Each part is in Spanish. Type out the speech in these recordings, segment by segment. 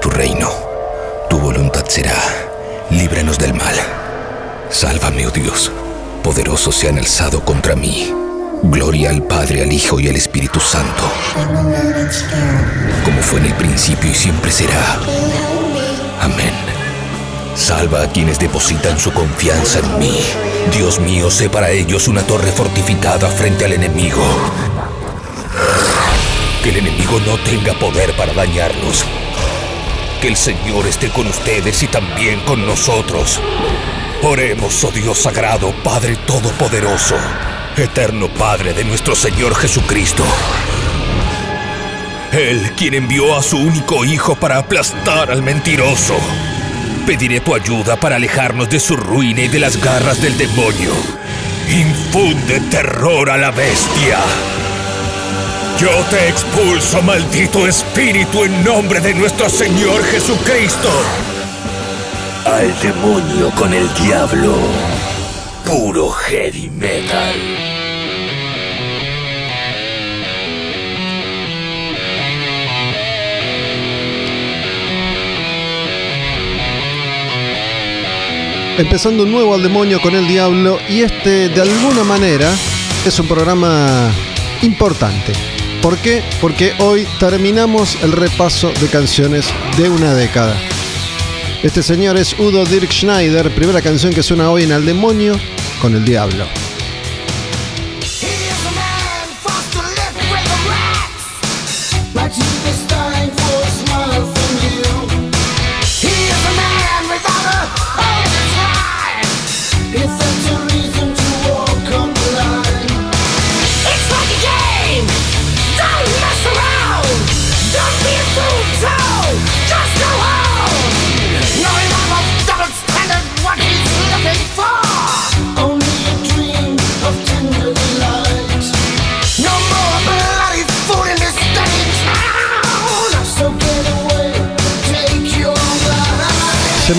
tu reino, tu voluntad será. Líbranos del mal. Sálvame, oh Dios. Poderosos se han alzado contra mí. Gloria al Padre, al Hijo y al Espíritu Santo. Como fue en el principio y siempre será. Amén. Salva a quienes depositan su confianza en mí. Dios mío, sé para ellos una torre fortificada frente al enemigo. Que el enemigo no tenga poder para dañarlos. Que el Señor esté con ustedes y también con nosotros. Oremos, oh Dios sagrado, Padre Todopoderoso, eterno Padre de nuestro Señor Jesucristo. Él quien envió a su único Hijo para aplastar al mentiroso. Pediré tu ayuda para alejarnos de su ruina y de las garras del demonio. Infunde terror a la bestia. Yo te expulso, maldito espíritu, en nombre de nuestro Señor Jesucristo. Al demonio con el diablo. Puro heavy metal. Empezando un nuevo al demonio con el diablo y este de alguna manera es un programa importante. ¿Por qué? Porque hoy terminamos el repaso de canciones de una década. Este señor es Udo Dirk Schneider, primera canción que suena hoy en Al Demonio con el Diablo.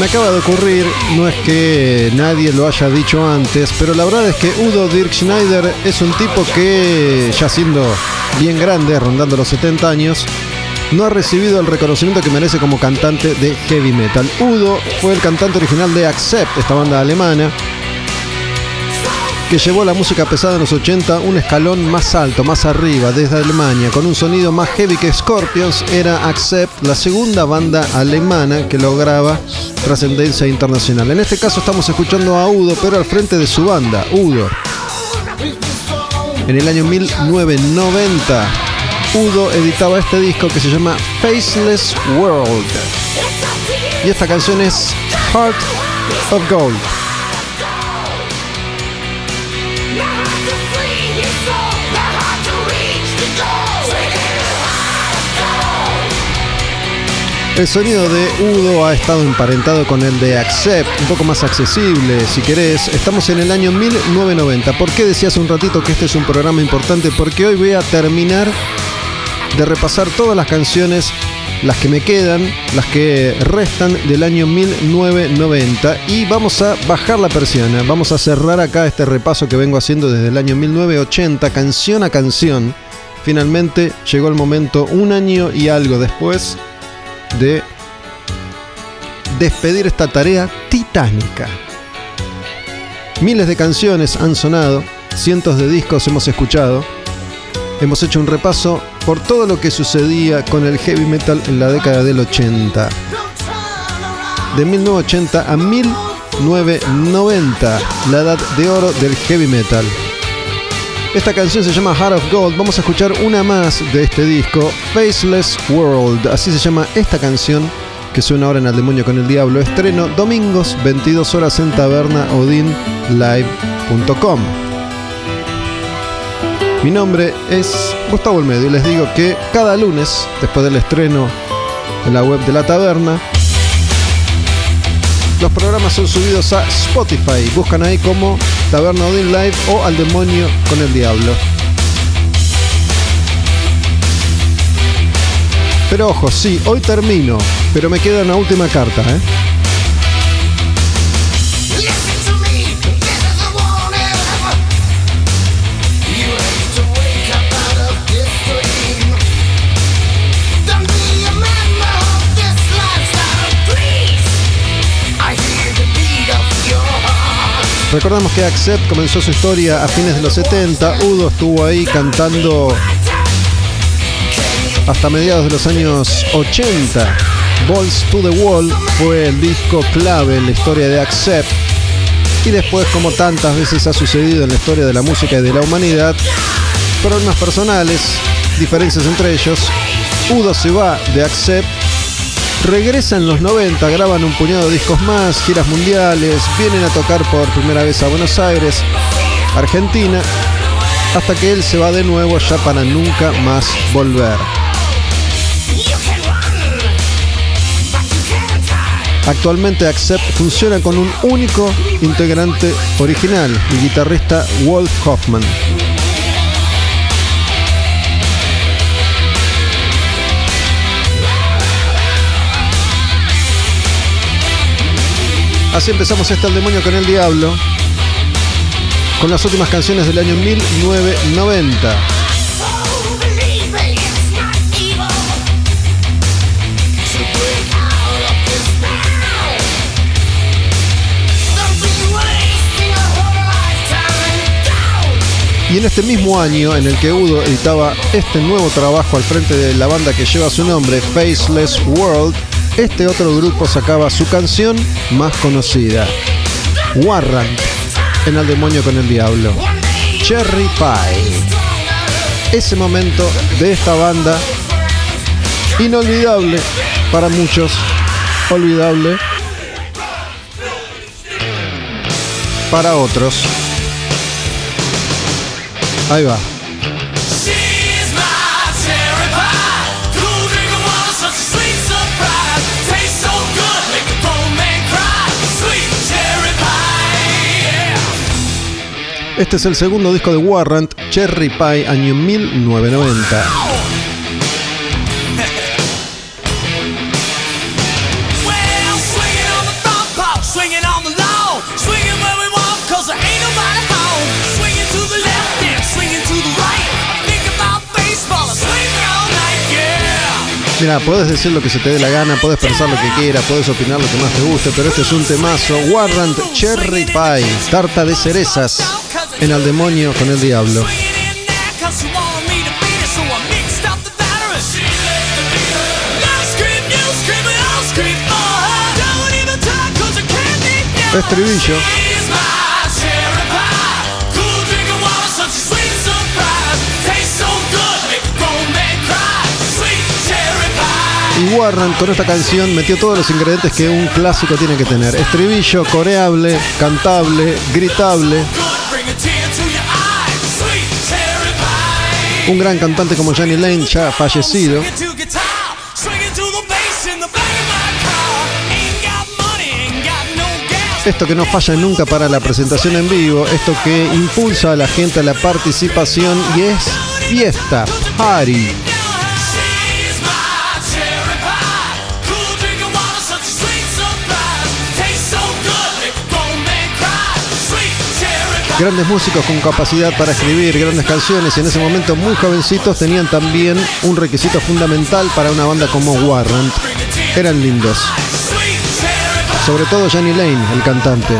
Me acaba de ocurrir, no es que nadie lo haya dicho antes, pero la verdad es que Udo Dirk Schneider es un tipo que, ya siendo bien grande, rondando los 70 años, no ha recibido el reconocimiento que merece como cantante de heavy metal. Udo fue el cantante original de Accept, esta banda alemana, que llevó la música pesada en los 80 un escalón más alto, más arriba, desde Alemania, con un sonido más heavy que Scorpions, era Accept la segunda banda alemana que lograba trascendencia internacional. En este caso estamos escuchando a Udo, pero al frente de su banda, Udo. En el año 1990, Udo editaba este disco que se llama Faceless World. Y esta canción es Heart of Gold. El sonido de Udo ha estado emparentado con el de Accept, un poco más accesible si querés. Estamos en el año 1990. ¿Por qué decía hace un ratito que este es un programa importante? Porque hoy voy a terminar de repasar todas las canciones, las que me quedan, las que restan del año 1990 y vamos a bajar la persiana. Vamos a cerrar acá este repaso que vengo haciendo desde el año 1980, canción a canción. Finalmente llegó el momento, un año y algo después de despedir esta tarea titánica. Miles de canciones han sonado, cientos de discos hemos escuchado, hemos hecho un repaso por todo lo que sucedía con el heavy metal en la década del 80. De 1980 a 1990, la edad de oro del heavy metal. Esta canción se llama Heart of Gold. Vamos a escuchar una más de este disco, Faceless World. Así se llama esta canción que suena ahora en Al Demonio con el Diablo. Estreno domingos, 22 horas en tabernaodinlive.com. Mi nombre es Gustavo Olmedo y les digo que cada lunes, después del estreno en la web de la taberna, los programas son subidos a Spotify. Buscan ahí como Taberna Odin Live o Al Demonio con el Diablo. Pero ojo, sí, hoy termino, pero me queda una última carta, ¿eh? Recordamos que Accept comenzó su historia a fines de los 70. Udo estuvo ahí cantando hasta mediados de los años 80. Balls to the Wall fue el disco clave en la historia de Accept. Y después, como tantas veces ha sucedido en la historia de la música y de la humanidad, problemas personales, diferencias entre ellos, Udo se va de Accept, regresa en los 90, graban un puñado de discos más, giras mundiales, vienen a tocar por primera vez a Buenos Aires, Argentina, hasta que él se va de nuevo ya para nunca más volver. Actualmente Accept funciona con un único integrante original, el guitarrista Wolf Hoffman. Así empezamos este El Demonio con el Diablo, con las últimas canciones del año 1990. Y en este mismo año en el que Udo editaba este nuevo trabajo al frente de la banda que lleva su nombre, Faceless World, este otro grupo sacaba su canción más conocida, Warrant, en El Demonio con el Diablo, Cherry Pie. Ese momento de esta banda, inolvidable para muchos, olvidable para otros. Ahí va. Este es el segundo disco de Warrant, Cherry Pie, año 1990. Mira, puedes decir lo que se te dé la gana, puedes pensar lo que quieras, puedes opinar lo que más te guste, pero este es un temazo. Warrant Cherry Pie, tarta de cerezas en Al Demonio con el Diablo. Estribillo. Y Warren con esta canción metió todos los ingredientes que un clásico tiene que tener. Estribillo, coreable, cantable, gritable. Un gran cantante como Johnny Lane, ya fallecido. Esto que no falla nunca para la presentación en vivo, esto que impulsa a la gente a la participación y es fiesta, party. Grandes músicos con capacidad para escribir grandes canciones y en ese momento muy jovencitos tenían también un requisito fundamental para una banda como Warrant. Eran lindos. Sobre todo Johnny Lane, el cantante,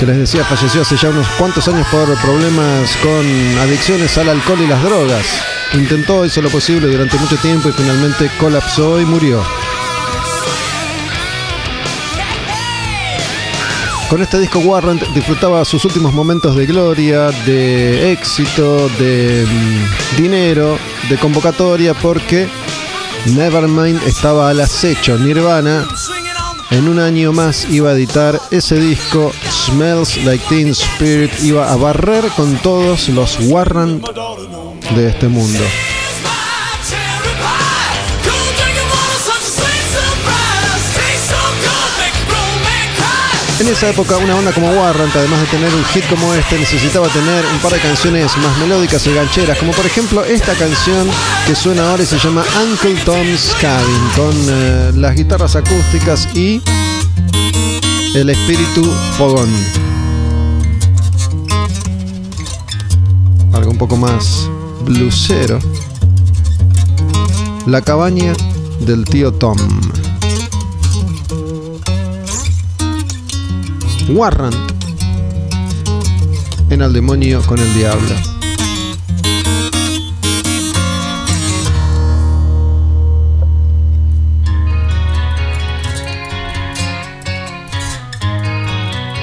que les decía falleció hace ya unos cuantos años por problemas con adicciones al alcohol y las drogas. Intentó, hizo lo posible durante mucho tiempo y finalmente colapsó y murió. Con este disco Warrant disfrutaba sus últimos momentos de gloria, de éxito, de mm, dinero, de convocatoria, porque Nevermind estaba al acecho. Nirvana en un año más iba a editar ese disco Smells Like Teen Spirit, iba a barrer con todos los Warrant de este mundo. En esa época una banda como Warrant, además de tener un hit como este, necesitaba tener un par de canciones más melódicas y gancheras, como por ejemplo esta canción que suena ahora y se llama Uncle Tom's Cabin, con eh, las guitarras acústicas y el espíritu fogón. Algo un poco más blusero. La cabaña del tío Tom. Warrant en Al demonio con el diablo.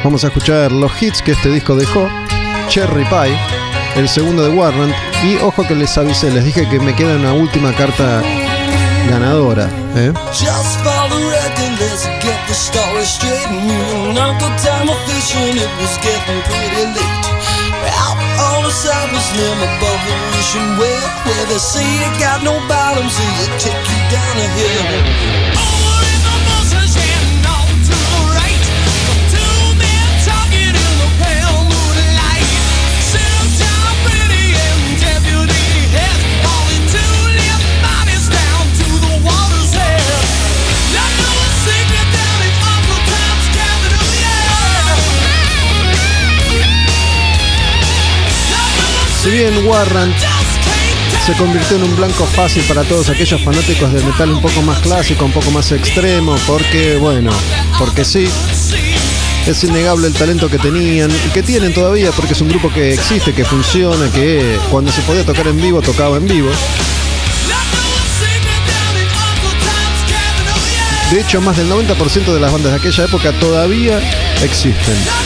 Vamos a escuchar los hits que este disco dejó. Cherry Pie, el segundo de Warrant. Y ojo que les avisé, les dije que me queda una última carta ganadora. ¿eh? The story straight. Me and Uncle Tom were fishing, it was getting pretty late. Out on the cypress limb above the ocean well, where they say you got no bottom, so you take you down a hill. Si bien Warrant se convirtió en un blanco fácil para todos aquellos fanáticos del metal un poco más clásico, un poco más extremo, porque, bueno, porque sí, es innegable el talento que tenían y que tienen todavía, porque es un grupo que existe, que funciona, que cuando se podía tocar en vivo, tocaba en vivo. De hecho, más del 90% de las bandas de aquella época todavía existen.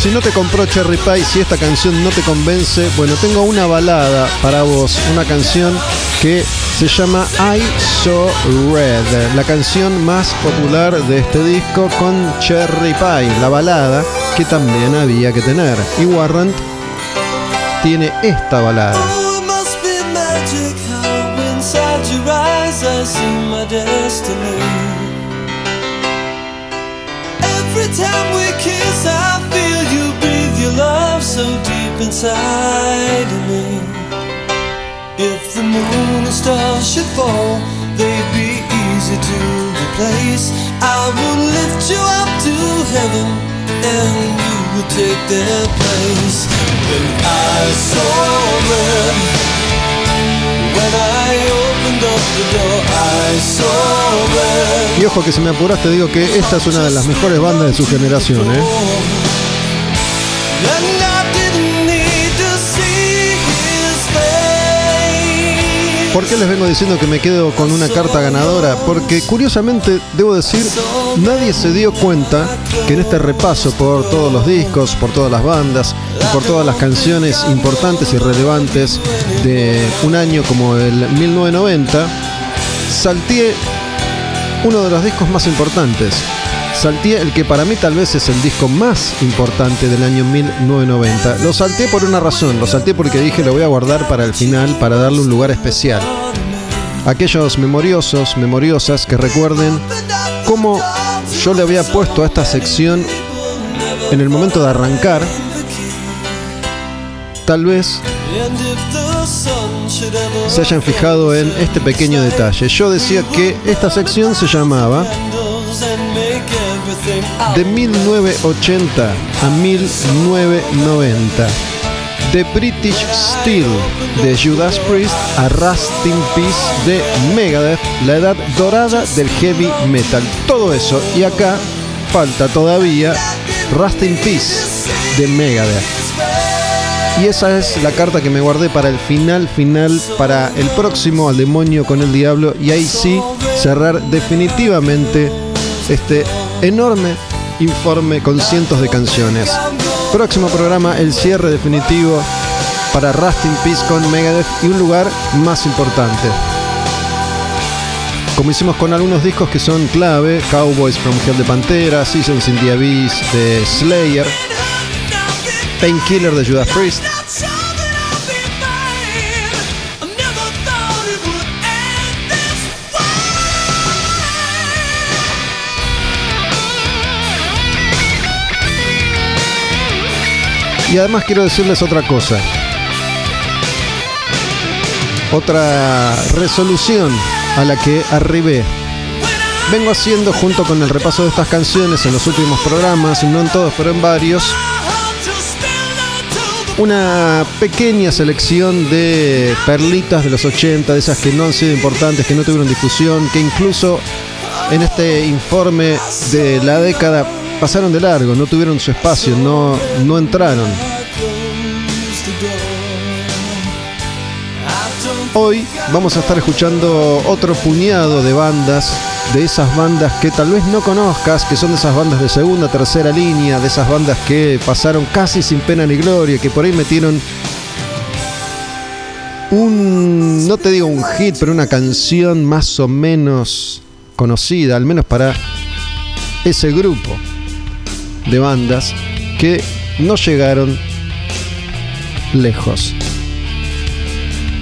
Si no te compró Cherry Pie, si esta canción no te convence, bueno, tengo una balada para vos, una canción que se llama I So Red, la canción más popular de este disco con Cherry Pie, la balada que también había que tener. Y Warrant tiene esta balada. Deep inside of me. If the moon and stars should fall, they'd be easy to replace. I would lift you up to heaven, and you would take their place. When I saw them, when I opened up the door, I saw them. Y ojo que si me apuras te digo que esta es una de las mejores bandas de su generación, ¿eh? ¿Por qué les vengo diciendo que me quedo con una carta ganadora? Porque curiosamente, debo decir, nadie se dio cuenta que en este repaso por todos los discos, por todas las bandas y por todas las canciones importantes y relevantes de un año como el 1990, salteé uno de los discos más importantes. Salteé el que para mí tal vez es el disco más importante del año 1990. Lo salteé por una razón, lo salteé porque dije lo voy a guardar para el final, para darle un lugar especial. Aquellos memoriosos, memoriosas que recuerden cómo yo le había puesto a esta sección en el momento de arrancar, tal vez se hayan fijado en este pequeño detalle. Yo decía que esta sección se llamaba de 1980 a 1990. The British Steel de Judas Priest a Rust in Peace de Megadeth, la edad dorada del heavy metal. Todo eso y acá falta todavía Rust in Peace de Megadeth. Y esa es la carta que me guardé para el final final, para el próximo al demonio con el diablo. Y ahí sí cerrar definitivamente este enorme informe con cientos de canciones. Próximo programa, el cierre definitivo para Rust in Peace con Megadeth y un lugar más importante. Como hicimos con algunos discos que son clave, Cowboys from Hell de Pantera, Seasons in the Abyss de Slayer, Painkiller de Judas Priest, Y además quiero decirles otra cosa. Otra resolución a la que arribé. Vengo haciendo junto con el repaso de estas canciones en los últimos programas, no en todos, pero en varios, una pequeña selección de perlitas de los 80, de esas que no han sido importantes, que no tuvieron difusión, que incluso en este informe de la década pasaron de largo, no tuvieron su espacio, no, no entraron. Hoy vamos a estar escuchando otro puñado de bandas, de esas bandas que tal vez no conozcas, que son de esas bandas de segunda, tercera línea, de esas bandas que pasaron casi sin pena ni gloria, que por ahí metieron un, no te digo un hit, pero una canción más o menos conocida, al menos para ese grupo de bandas que no llegaron lejos.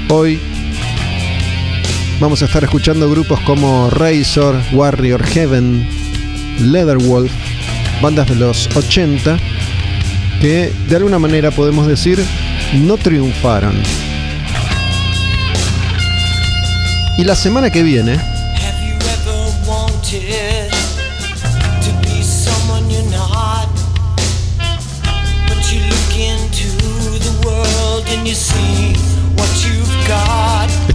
Hoy vamos a estar escuchando grupos como Razor, Warrior Heaven, Leatherwolf, bandas de los 80 que de alguna manera podemos decir no triunfaron. Y la semana que viene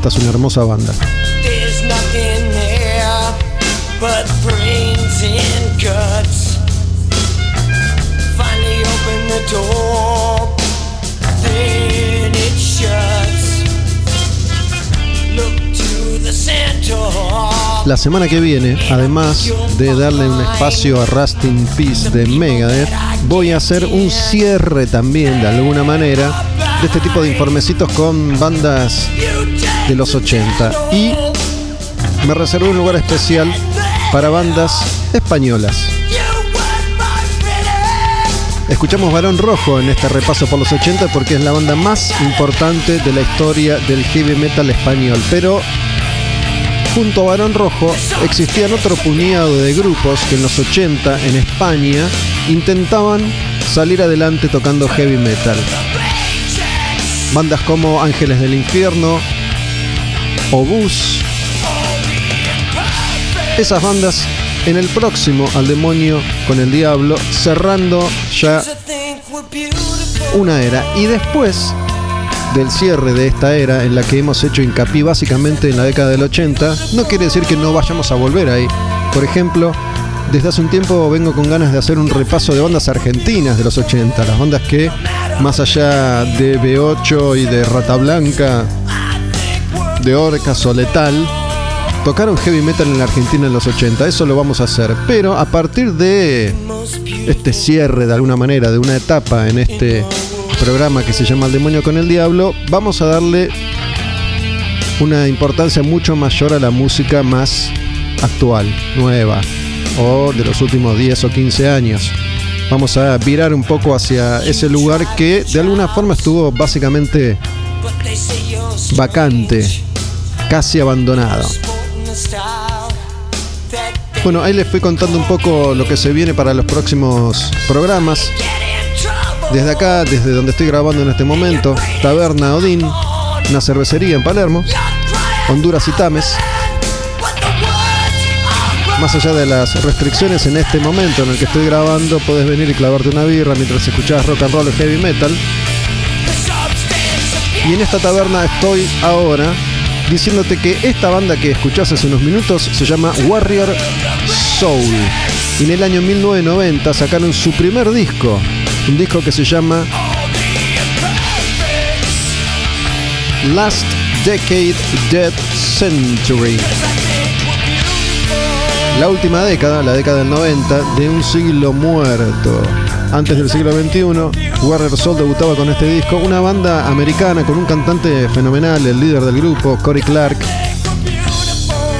esta es una hermosa banda. La semana que viene, además de darle un espacio a Rust in Peace de Megadeth, voy a hacer un cierre también de alguna manera de este tipo de informecitos con bandas de los 80 y me reservé un lugar especial para bandas españolas. Escuchamos Barón Rojo en este repaso por los 80 porque es la banda más importante de la historia del heavy metal español, pero junto a Barón Rojo existían otro puñado de grupos que en los 80 en España intentaban salir adelante tocando heavy metal. Bandas como Ángeles del Infierno, Obús. Esas bandas en el próximo Al Demonio con el Diablo, cerrando ya una era. Y después del cierre de esta era en la que hemos hecho hincapié básicamente en la década del 80, no quiere decir que no vayamos a volver ahí. Por ejemplo, desde hace un tiempo vengo con ganas de hacer un repaso de bandas argentinas de los 80, las bandas que más allá de B8 y de Rata Blanca, de Orcas o Letal, tocaron heavy metal en la Argentina en los 80, eso lo vamos a hacer. Pero a partir de este cierre de alguna manera de una etapa en este programa que se llama El demonio con el diablo, vamos a darle una importancia mucho mayor a la música más actual, nueva, o de los últimos 10 o 15 años. Vamos a virar un poco hacia ese lugar que de alguna forma estuvo básicamente vacante, casi abandonado. Bueno, ahí les fui contando un poco lo que se viene para los próximos programas. Desde acá, desde donde estoy grabando en este momento, Taberna Odín, una cervecería en Palermo, Honduras y Tames. Más allá de las restricciones en este momento en el que estoy grabando, podés venir y clavarte una birra mientras escuchás rock and roll o heavy metal. Y en esta taberna estoy ahora diciéndote que esta banda que escuchás hace unos minutos se llama Warrior Soul. Y en el año 1990 sacaron su primer disco, un disco que se llama Last Decade Dead Century. La última década, la década del 90, de un siglo muerto. Antes del siglo XXI, Warrior Soul debutaba con este disco, una banda americana con un cantante fenomenal, el líder del grupo, Cory Clark.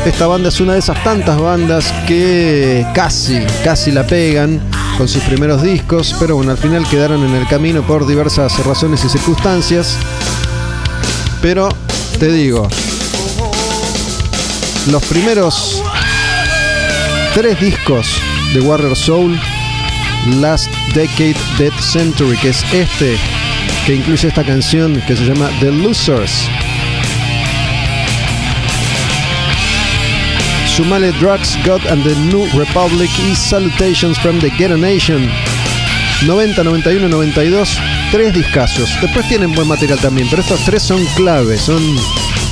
Esta banda es una de esas tantas bandas que casi, casi la pegan con sus primeros discos, pero bueno, al final quedaron en el camino por diversas razones y circunstancias. Pero te digo, los primeros tres discos de Warrior Soul, Last Decade Dead Century, que es este, que incluye esta canción que se llama The Losers. Sumale Drugs, God and the New Republic y Salutations from the Ghetto Nation. 90, 91, 92, tres discazos. Después tienen buen material también, pero estos tres son claves, son,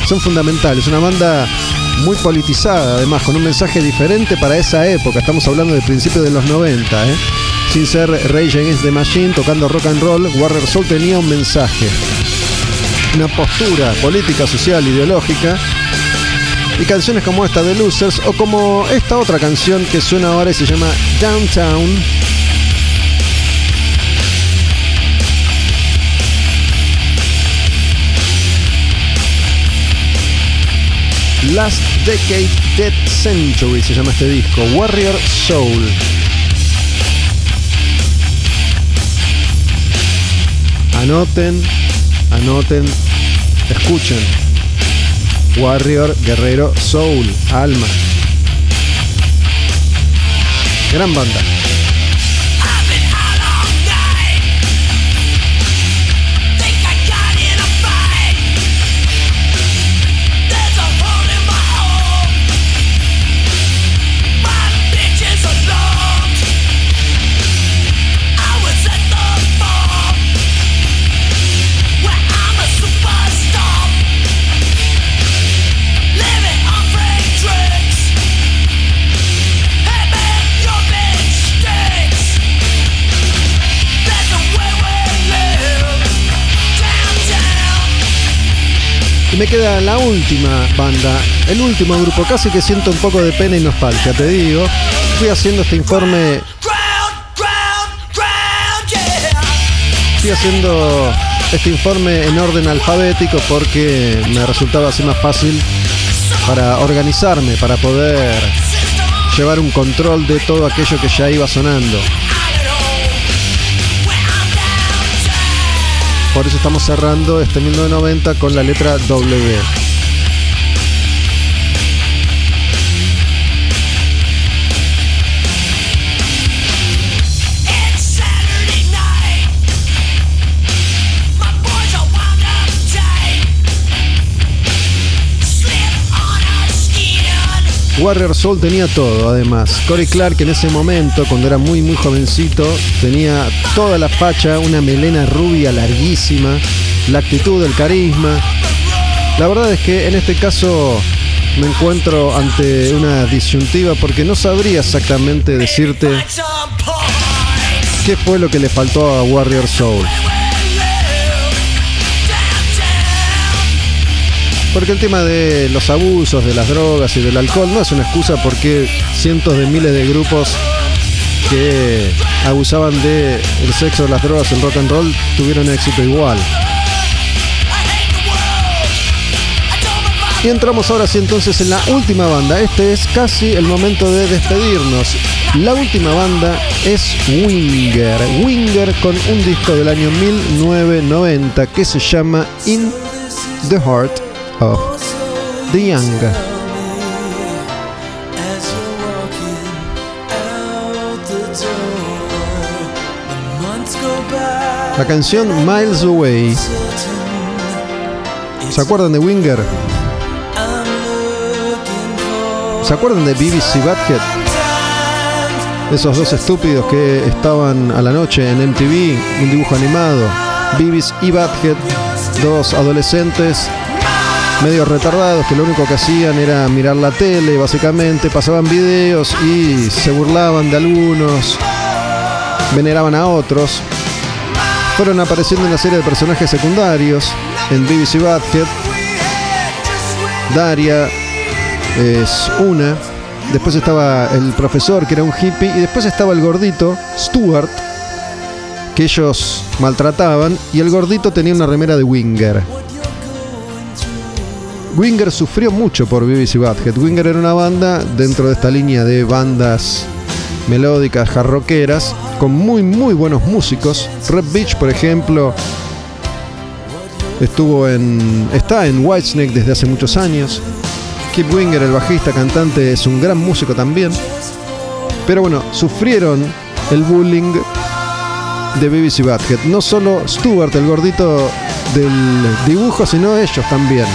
son fundamentales. Una banda muy politizada, además, con un mensaje diferente para esa época. Estamos hablando del principio de los 90, ¿eh? Sin ser Rage Against the Machine, tocando rock and roll, Warrior Soul tenía un mensaje. Una postura política, social, ideológica. Y canciones como esta de Losers o como esta otra canción que suena ahora y se llama Downtown Last Decade Dead Century se llama este disco, Warrior Soul. Anoten, anoten, escuchen. Warrior, Guerrero, Soul, Alma. Gran banda. Me queda la última banda, el último grupo, casi que siento un poco de pena y nostalgia, te digo. Fui haciendo este informe. Fui haciendo este informe en orden alfabético porque me resultaba así más fácil para organizarme, para poder llevar un control de todo aquello que ya iba sonando. Por eso estamos cerrando este 1990 con la letra W. Warrior Soul tenía todo, además. Corey Clark en ese momento, cuando era muy muy jovencito, tenía toda la facha, una melena rubia larguísima, la actitud, el carisma. La verdad es que en este caso me encuentro ante una disyuntiva porque no sabría exactamente decirte qué fue lo que le faltó a Warrior Soul. Porque el tema de los abusos, de las drogas y del alcohol no es una excusa porque cientos de miles de grupos que abusaban del el sexo, las drogas, el rock and roll tuvieron éxito igual. Y entramos ahora sí entonces en la última banda. Este es casi el momento de despedirnos. La última banda es Winger. Winger con un disco del año 1990 que se llama In the Heart of The Young. La canción Miles Away. ¿Se acuerdan de Winger? ¿Se acuerdan de BBC Badhead? Esos dos estúpidos que estaban a la noche en MTV, un dibujo animado. BBC y Badhead, dos adolescentes medio retardados que lo único que hacían era mirar la tele, básicamente, pasaban videos y se burlaban de algunos, veneraban a otros. Fueron apareciendo una serie de personajes secundarios en BBC Badhead. Daria es una. Después estaba el profesor, que era un hippie. Y después estaba el gordito, Stuart, que ellos maltrataban. Y el gordito tenía una remera de Winger. Winger sufrió mucho por BBC Badhead. Winger era una banda dentro de esta línea de bandas melódicas, jarroqueras, con muy muy buenos músicos. Red Beach, por ejemplo, estuvo en está en Whitesnake desde hace muchos años. Kip Winger, el bajista cantante, es un gran músico también. Pero bueno, sufrieron el bullying de BBC Badhead. No solo Stuart, el gordito del dibujo, sino ellos también.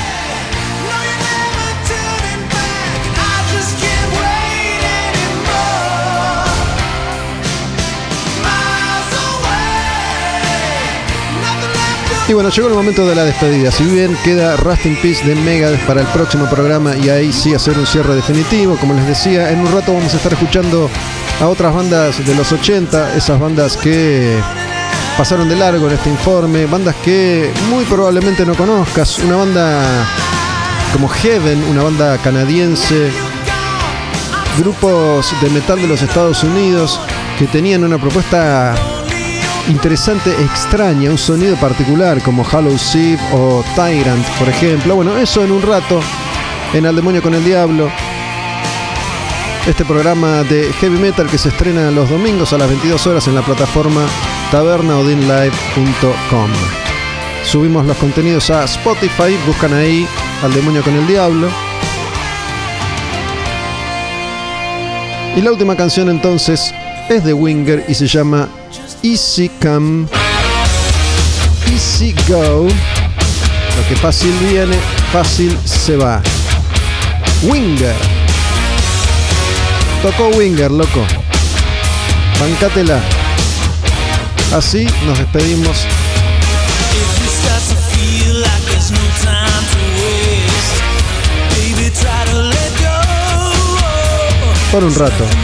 Y bueno, llegó el momento de la despedida. Si bien queda Rust in Peace de Megadeth para el próximo programa y ahí sí hacer un cierre definitivo, como les decía, en un rato vamos a estar escuchando a otras bandas de los 80, esas bandas que pasaron de largo en este informe, bandas que muy probablemente no conozcas, una banda como Heaven, una banda canadiense, grupos de metal de los Estados Unidos que tenían una propuesta interesante, extraña, un sonido particular como Hollow o Tyrant, por ejemplo. Bueno, eso en un rato en Al Demonio con el Diablo. Este programa de heavy metal que se estrena los domingos a las 22 horas en la plataforma tabernaodinlive.com. Subimos los contenidos a Spotify, buscan ahí Al Demonio con el Diablo. Y la última canción entonces es de Winger y se llama Easy Come, Easy Go. Lo que fácil viene, fácil se va. Winger. Tocó Winger, loco. Bancátela. Así nos despedimos. If you start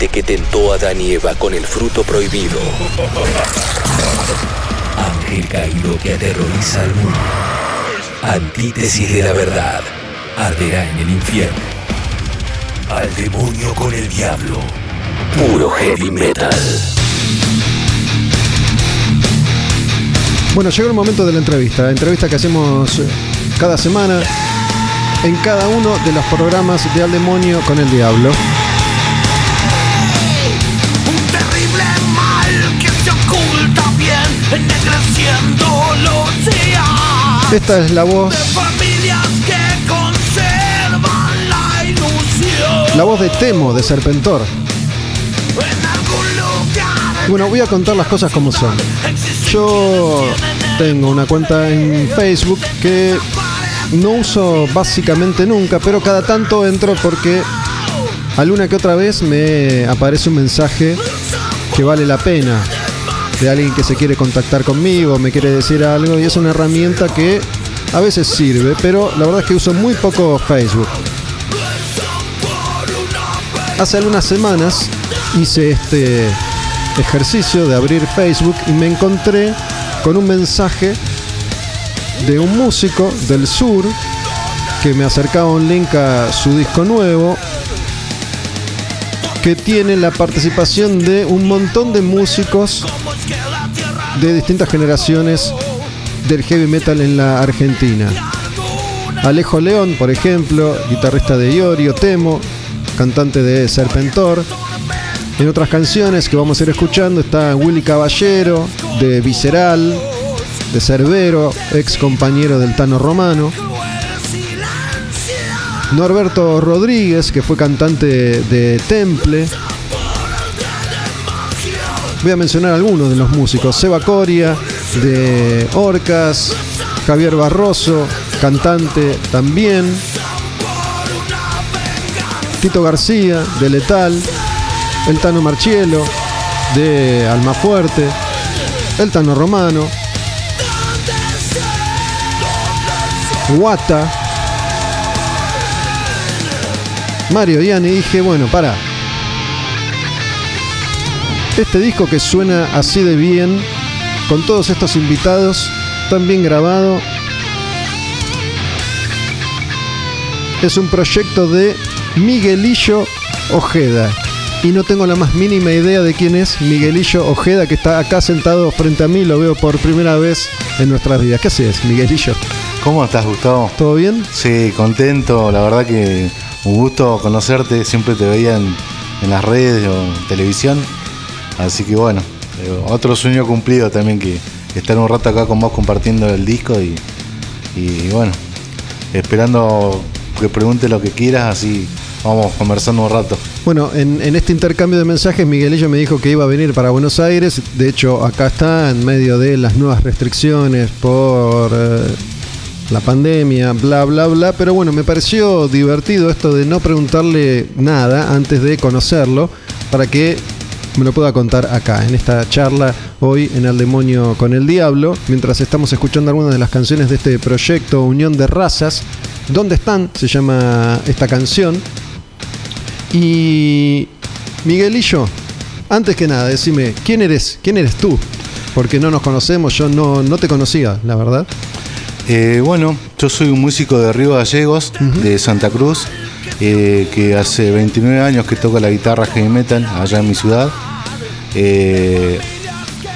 serpiente que tentó a Adán y Eva con el fruto prohibido. Ángel caído que aterroriza al mundo. Antítesis de la verdad. arderá en el infierno. Al demonio con el diablo. Puro heavy metal. Bueno, llegó el momento de la entrevista. La entrevista que hacemos eh, cada semana en cada uno de los programas de Al Demonio con el Diablo. Esta es la voz, la voz de Temo de Serpentor. Bueno, voy a contar las cosas como son. Yo tengo una cuenta en Facebook que no uso básicamente nunca, pero cada tanto entro porque alguna que otra vez me aparece un mensaje que vale la pena de alguien que se quiere contactar conmigo, me quiere decir algo y es una herramienta que a veces sirve, pero la verdad es que uso muy poco Facebook. Hace algunas semanas hice este ejercicio de abrir Facebook y me encontré con un mensaje de un músico del sur que me acercaba un link a su disco nuevo que tiene la participación de un montón de músicos de distintas generaciones del heavy metal en la Argentina. Alejo León, por ejemplo, guitarrista de Iorio, Temo, cantante de Serpentor. En otras canciones que vamos a ir escuchando está Willy Caballero, de Visceral, de Cerbero, ex compañero del Tano Romano. Norberto Rodríguez, que fue cantante de Temple. Voy a mencionar algunos de los músicos. Seba Coria, de Orcas. Javier Barroso, cantante también. Tito García, de Letal. El Tano Marchielo, de Almafuerte. El Tano Romano. Guata. Mario Ian y dije, bueno, para. Este disco que suena así de bien, con todos estos invitados, tan bien grabado, es un proyecto de Miguelillo Ojeda. Y no tengo la más mínima idea de quién es Miguelillo Ojeda, que está acá sentado frente a mí, lo veo por primera vez en nuestras vidas. ¿Qué haces, Miguelillo? ¿Cómo estás, Gustavo? ¿Todo bien? Sí, contento, la verdad que un gusto conocerte, siempre te veía en, en las redes o en televisión, así que bueno, eh, otro sueño cumplido también que estar un rato acá con vos compartiendo el disco y, bueno, esperando que pregunte lo que quieras, así vamos conversando un rato. Bueno, en, en este intercambio de mensajes, Miguelillo me dijo que iba a venir para Buenos Aires. De hecho, acá está en medio de las nuevas restricciones por eh, la pandemia, bla, bla, bla. Pero bueno, me pareció divertido esto de no preguntarle nada antes de conocerlo para que me lo pueda contar acá, en esta charla hoy en Al Demonio con el Diablo, mientras estamos escuchando algunas de las canciones de este proyecto Unión de Razas. ¿Dónde están? Se llama esta canción. Y Miguelillo, antes que nada, decime, ¿quién eres? ¿Quién eres tú? Porque no nos conocemos, yo no, no te conocía, la verdad. Eh, bueno, yo soy un músico de Río Gallegos, de Santa Cruz, eh, que hace 29 años que toca la guitarra heavy metal allá en mi ciudad. Eh,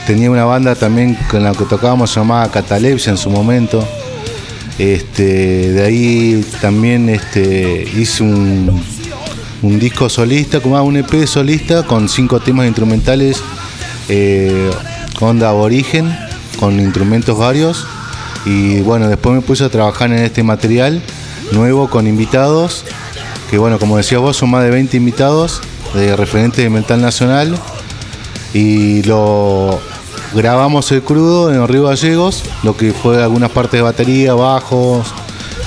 tenía una banda también con la que tocábamos llamada Catalepsia en su momento. Este, de ahí también este, hice un, un disco solista, como ah, un EP solista con cinco temas instrumentales, eh, onda aborigen, con instrumentos varios. Y bueno, después me puse a trabajar en este material nuevo con invitados, que bueno, como decía vos, son más de 20 invitados de referentes de Metal Nacional. Y lo grabamos el crudo en Río Gallegos, lo que fue algunas partes de batería, bajos,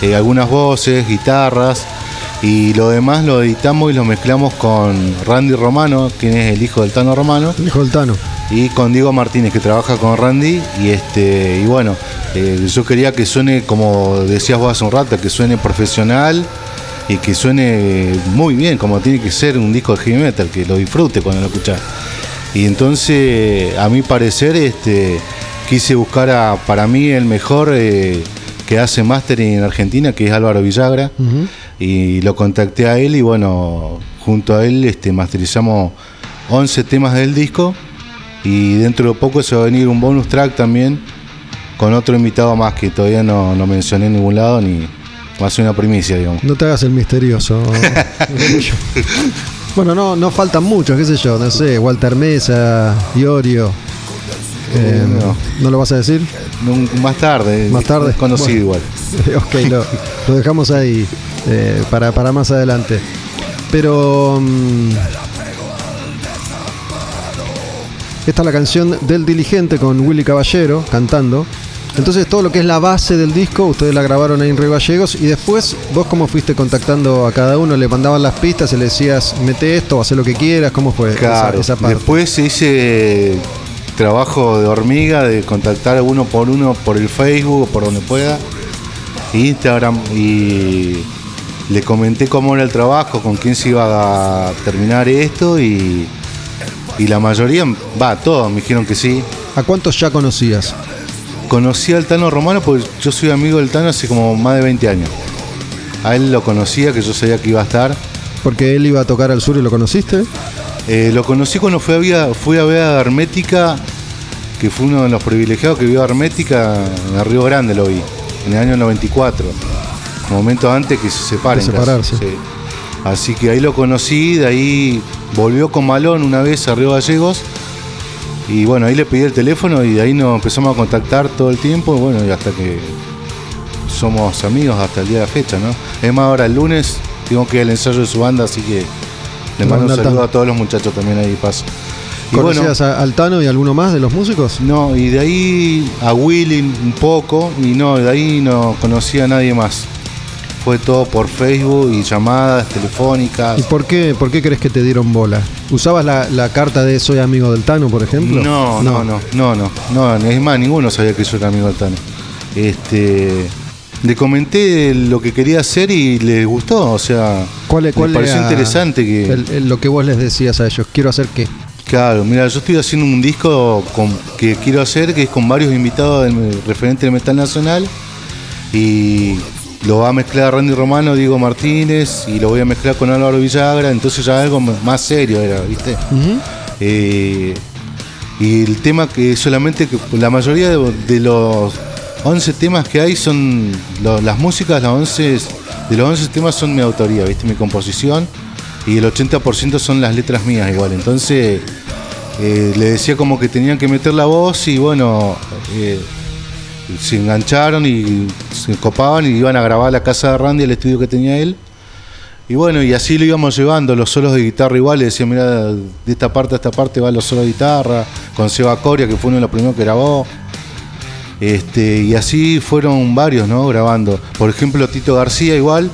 eh, algunas voces, guitarras. Y lo demás lo editamos y lo mezclamos con Randy Romano, quien es el hijo del Tano Romano el Tano. y con Diego Martínez que trabaja con Randy y este y bueno eh, yo quería que suene como decías vos hace un rato que suene profesional y que suene muy bien como tiene que ser un disco de heavy metal que lo disfrute cuando lo escuchas y entonces a mi parecer este quise buscar a, para mí el mejor eh, que hace mastering en Argentina, que es Álvaro Villagra, y lo contacté a él y bueno, junto a él este, masterizamos 11 temas del disco y dentro de poco se va a venir un bonus track también con otro invitado más que todavía no, no mencioné en ningún lado ni va a ser una primicia, digamos. No te hagas el misterioso. bueno, no, no faltan muchos, qué sé yo, no sé, Walter Mesa, Iorio. Eh, no. no. lo vas a decir? Más tarde, Más tarde. conocido Bueno. igual. ok, lo, lo dejamos ahí eh, para, para más adelante. Pero. mm, esta es la canción del Diligente con Willy Caballero cantando. Entonces, todo lo que es la base del disco, ustedes la grabaron ahí en Río Gallegos. Y después, vos, ¿cómo fuiste contactando a cada uno? ¿Le mandaban las pistas? ¿Se le decías, mete esto, haz lo que quieras? ¿Cómo fue esa- Claro, esa, parte? después hice trabajo de hormiga, de contactar uno por uno por el Facebook o por donde pueda, Instagram, y le comenté cómo era el trabajo, con quién se iba a terminar esto, y, y la mayoría, va, todos me dijeron que sí. ¿A cuántos ya conocías? Conocí al Tano Romano porque yo soy amigo del Tano hace como más de 20 años. A él lo conocía, que yo sabía que iba a estar. Porque él iba a tocar al sur y lo conociste. Eh, lo conocí cuando fui a, vía- fui a ver a Hermética, que fue uno de los privilegiados que vio a Hermética en Río Grande, lo vi, en el año 94, momento antes que se separen. De casi, separarse. sí. Así que ahí lo conocí, de ahí volvió con Malón una vez a Río Gallegos, y bueno, ahí le pedí el teléfono y de ahí nos empezamos a contactar todo el tiempo, y bueno, y hasta que somos amigos hasta el día de la fecha, ¿no? Es más, ahora el lunes tengo que ir al ensayo de su banda, así que le mando un saludo a todos los muchachos también ahí paso. Y bueno, ¿Conocías a Altano y alguno más de los músicos? no, y de ahí a Willy un poco, y no, de ahí no conocía a nadie más. Fue todo por Facebook y llamadas telefónicas. ¿Y por qué, por qué crees que te dieron bola? ¿Usabas la, la carta de soy amigo del Tano, por ejemplo? No, no, no, no, no, no, es más, ninguno sabía que yo era amigo del Tano. Este, le comenté lo que quería hacer y le gustó, o sea, ¿Cuál, cuál pareció era interesante que... el- el- lo que vos les decías a ellos? Quiero hacer qué. Claro, mira, yo estoy haciendo un disco con- que quiero hacer, que es con varios invitados del referente del metal nacional. Y lo va a mezclar Randy Romano, Diego Martínez, y lo voy a mezclar con Álvaro Villagra, entonces ya algo más serio era, ¿viste? Eh, y el tema que solamente, que la mayoría de, de los 11 temas que hay son, lo- las músicas, las 11, de los 11 temas son mi autoría, ¿viste? Mi composición y el 80% son las letras mías igual. Entonces eh, le decía como que tenían que meter la voz y bueno, eh, se engancharon y se copaban y iban a grabar la casa de Randy, el estudio que tenía él. Y bueno, y así lo íbamos llevando, los solos de guitarra igual, le decía, mira, de esta parte a esta parte van los solos de guitarra, con Seba Coria, que fue uno de los primeros que grabó. Este, y así fueron varios, ¿no? Grabando. Por ejemplo, Tito García igual,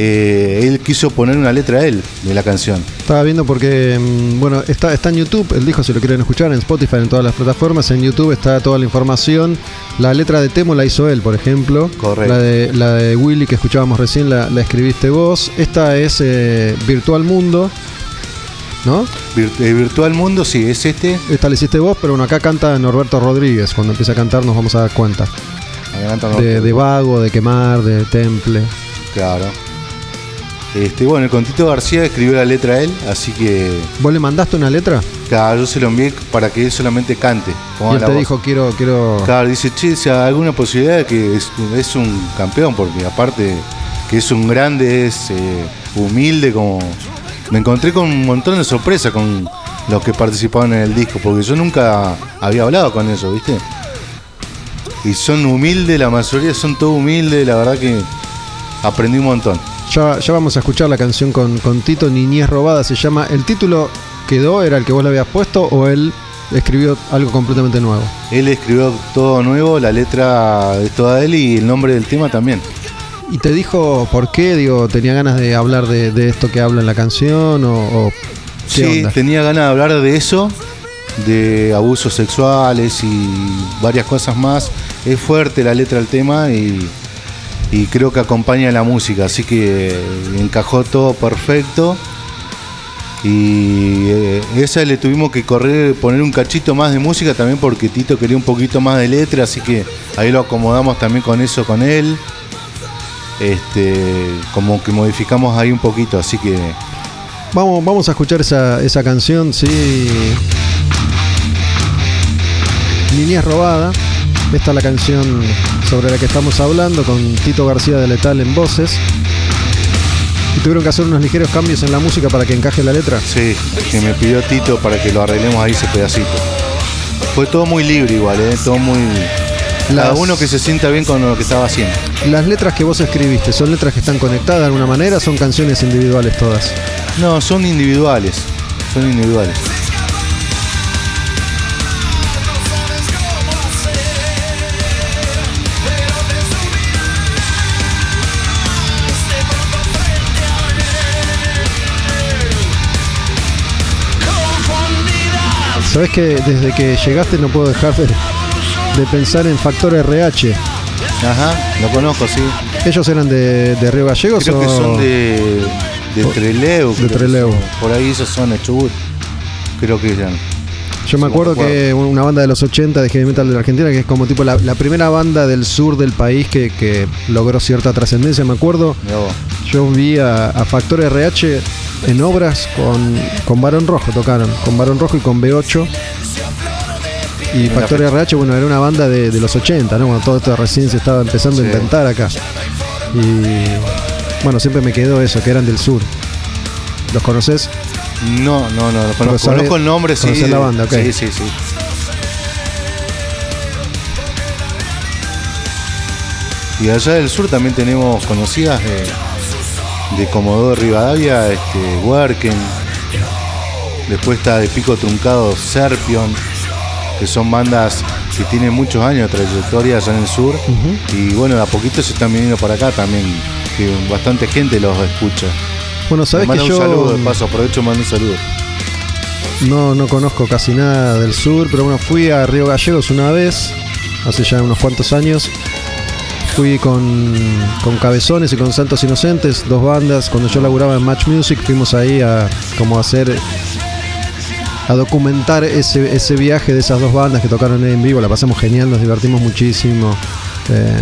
eh, él quiso poner una letra a él de la canción. Estaba viendo porque, mm, bueno, está, está en YouTube, el disco si lo quieren escuchar, en Spotify, en todas las plataformas, en YouTube está toda la información. La letra de Temo la hizo él, por ejemplo. Correcto. La de, la de Willy que escuchábamos recién la, la escribiste vos. Esta es eh, Virtual Mundo, ¿no? Eh, Virtual Mundo, sí, es este. Esta la hiciste vos, pero bueno, acá canta Norberto Rodríguez. Cuando empieza a cantar nos vamos a dar cuenta. De, de Vago, de Quemar, de Temple. Claro. Este, bueno, con Tito García escribió la letra a él, así que ¿Vos le mandaste una letra? claro, yo se lo envié para que él solamente cante. y él te voz. dijo, quiero, quiero... Claro, dice, che, si hay alguna posibilidad de que es, es un campeón, porque aparte que es un grande, es eh, humilde, como... Me encontré con un montón de sorpresas con los que participaban en el disco, porque yo nunca había hablado con ellos, ¿viste? Y son humildes, la mayoría son todos humildes, la verdad que aprendí un montón. Ya, ya vamos a escuchar la canción con, con Tito, Niñez Robada, se llama. ¿El título quedó? ¿Era el que vos le habías puesto o él escribió algo completamente nuevo? Él escribió todo nuevo, la letra es toda él y el nombre del tema también. ¿Y te dijo por qué? Digo, ¿tenía ganas de hablar de, de esto que habla en la canción o, o qué Sí, onda? tenía ganas de hablar de eso, de abusos sexuales y varias cosas más. Es fuerte la letra del tema y, y creo que acompaña la música, así que encajó todo perfecto. Y eh, esa le tuvimos que correr, poner un cachito más de música también porque Tito quería un poquito más de letra, así que ahí lo acomodamos también con eso con él. Este, como que modificamos ahí un poquito, así que Vamos, vamos a escuchar esa, esa canción, sí. Niñez robada. Esta es la canción sobre la que estamos hablando con Tito García de Letal en voces. Y tuvieron que hacer unos ligeros cambios en la música para que encaje la letra. sí, que me pidió Tito para que lo arreglemos ahí ese pedacito. Fue todo muy libre igual, ¿eh? todo muy... Cada uno que se sienta bien con lo que estaba haciendo. Las letras que vos escribiste, ¿son letras que están conectadas de alguna manera? ¿Son canciones individuales todas? No, son individuales, son individuales. Sabés que desde que llegaste no puedo dejar de, de pensar en Factor RH. Ajá, lo conozco, sí. ¿Ellos eran de, de Río Gallegos Creo o que son de, de de Trelew. Por ahí esos son de Chubut. Creo que eran. Yo me acuerdo me acuerdo. que una banda de los 80 de heavy metal de la Argentina, que es como tipo la, la primera banda del sur del país que, que logró cierta trascendencia. Me acuerdo, yo vi a, a Factor RH en obras con, con Barón Rojo, tocaron, con Barón Rojo y con B8. Y Factor RH, bueno, era una banda de, de los 80, ¿no? Cuando todo esto recién se estaba empezando a inventar acá. Y bueno, siempre me quedó eso, que eran del sur. ¿Los conoces? No, no, no, lo conozco. sabe- Conozco el nombre, sí. la banda, ok. Sí, sí, sí. Y allá del sur también tenemos conocidas de, de Comodoro Rivadavia, este, Huerquen. Después está de Pico Truncado Serpion, que son bandas que tienen muchos años de trayectoria allá en el sur. Y bueno, de a poquito se están viniendo para acá también, que bastante gente los escucha. Bueno, sabes que un yo saludo, de paso, aprovecho y mando un saludo. no, no conozco casi nada del sur, pero bueno, fui a Río Gallegos una vez, hace ya unos cuantos años. Fui con, con Cabezones y con Santos Inocentes, dos bandas. Cuando yo laburaba en Match Music, fuimos ahí a como a hacer a documentar ese, ese viaje de esas dos bandas que tocaron en vivo. La pasamos genial, nos divertimos muchísimo. Eh,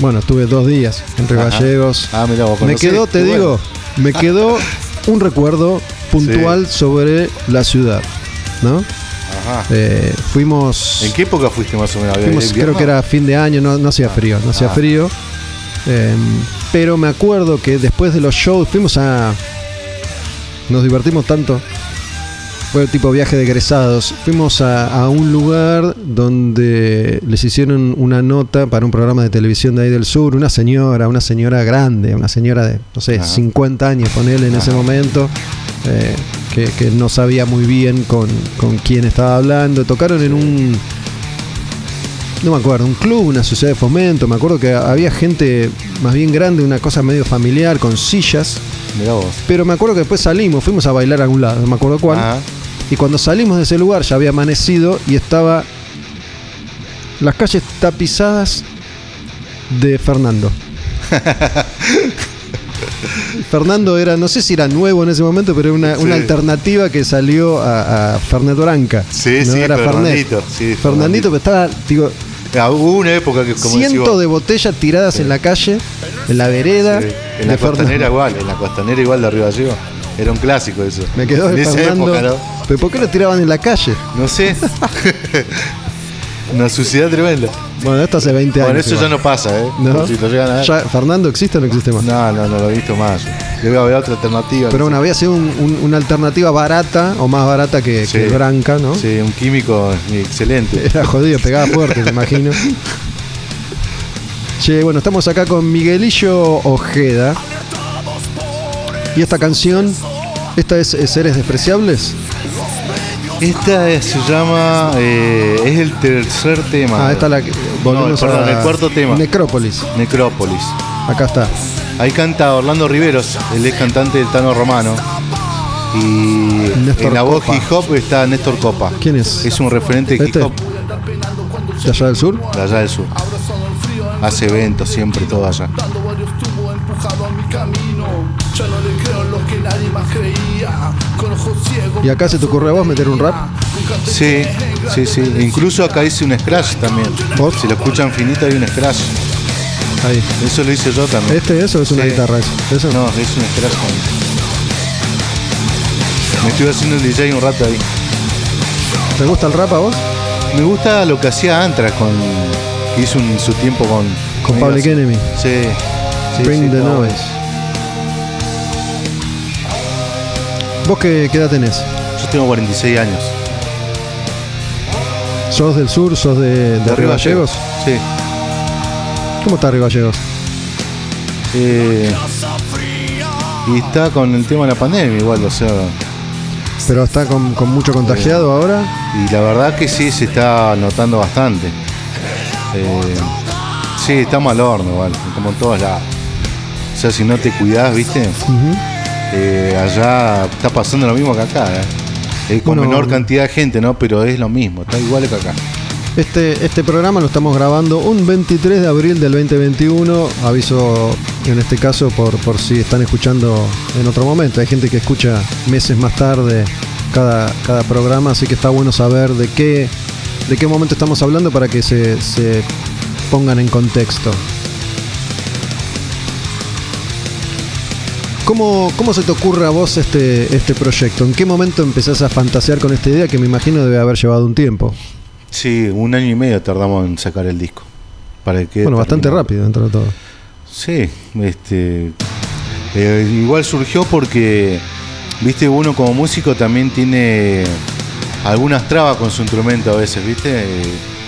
bueno, estuve dos días en Río. Gallegos. Ah, mirá, vos Me quedó, te bueno. digo, me quedó un recuerdo puntual sobre la ciudad, ¿no? Ajá. Eh, fuimos, ¿En qué época fuiste más o menos? fuimos, ¿En creo que era fin de año, no, no hacía frío, no hacía Ah. frío. Eh, pero me acuerdo que después de los shows fuimos a, nos divertimos tanto. Fue tipo viaje de egresados. Fuimos a, a un lugar donde les hicieron una nota para un programa de televisión de ahí del sur. Una señora, una señora grande, una señora de, no sé, Ajá. 50 años, ponele en ese momento, eh, que, que no sabía muy bien con, con quién estaba hablando. Tocaron en un, no me acuerdo, un club, una sociedad de fomento. Me acuerdo que había gente más bien grande, una cosa medio familiar, con sillas. Mirá vos. Pero me acuerdo que después salimos, fuimos a bailar a algún lado, no me acuerdo cuál. Ajá. Y cuando salimos de ese lugar ya había amanecido y estaba las calles tapizadas de Fernando. Fernando era, no sé si era nuevo en ese momento, pero era una, Sí. una alternativa que salió a, a Fernet Branca. Sí, no sí, era Fernandito, sí, Fernandito, pero estaba, digo, Ah, hubo una época que como cientos de botellas tiradas en la calle, en la vereda. en la costanera Fernando. igual, en la costanera igual de Río Gallego. Era un clásico eso. Me quedó en esa época, ¿no? ¿Pero por qué lo tiraban en la calle? No sé. Una suciedad tremenda. Bueno, esto hace 20 años. Bueno, eso ya no pasa, ¿eh? ¿No? Si lo llegan a ver. ¿Ya ¿Fernando existe o no existe más? No, no, no lo he visto más. Debe haber otra alternativa. Pero no bueno, había sido un- un- una alternativa barata o más barata que, Sí. que Branca, ¿no? Sí, un químico excelente. Era jodido, pegaba fuerte, me imagino. Che, bueno, estamos acá con Miguelillo Ojeda. Y esta canción, esta es Seres Despreciables. Esta es- se llama. eh, es el tercer tema. Ah, esta la que. No, volvemos perdón, a el cuarto tema. Necrópolis. Necrópolis. Acá está. Ahí canta Orlando Riveros, él es cantante del Tano Romano. Y Néstor en la voz hip hop está Néstor Copa. ¿Quién es? Es un referente de ¿Este? hip hop ¿De allá del sur? de allá del sur. Hace eventos siempre, todo allá. ¿Y acá se te ocurre a vos meter un rap? Sí, sí, sí. Incluso acá hice un scratch también. ¿Vos? Si lo escuchan finito hay un scratch. Ahí. Eso lo hice yo también. ¿Este eso es una Sí. guitarra? Eso. ¿Eso? No, es un scratch también. Me estuve haciendo el DJ un rato ahí. ¿Te gusta el rap a vos? Me gusta lo que hacía Antra con. que hizo en su tiempo con. Con Public Enemy. Sí. sí, Bring sí, the está noise. ¿Vos qué, qué edad tenés? Tengo 46 años. ¿Sos del sur? ¿Sos de, de, Río Gallegos? Sí. ¿Cómo está Río Gallegos? Eh, y está con el tema de la pandemia igual, o sea. ¿Pero está con, con mucho contagiado ahora? Y la verdad que sí se está notando bastante. Eh, sí, está mal horno igual, como en todos lados. O sea, si no te cuidás, viste. Eh, allá está pasando lo mismo que acá, ¿eh? Eh, con Bueno, menor cantidad de gente, ¿no? Pero es lo mismo, está igual que acá. Este, este programa lo estamos grabando un 23 de abril del 2021. Aviso en este caso por, por si están escuchando en otro momento. Hay gente que escucha meses más tarde cada, cada programa, así que está bueno saber de qué, de qué momento estamos hablando para que se, se pongan en contexto. ¿Cómo, ¿Cómo se te ocurre a vos este, este proyecto? ¿En qué momento empezás a fantasear con esta idea que me imagino debe haber llevado un tiempo? Sí, un año y medio tardamos en sacar el disco. Para que Bueno, bastante rápido dentro de todo. Sí, este. eh, igual surgió porque, viste, uno como músico también tiene algunas trabas con su instrumento a veces, viste, Eh,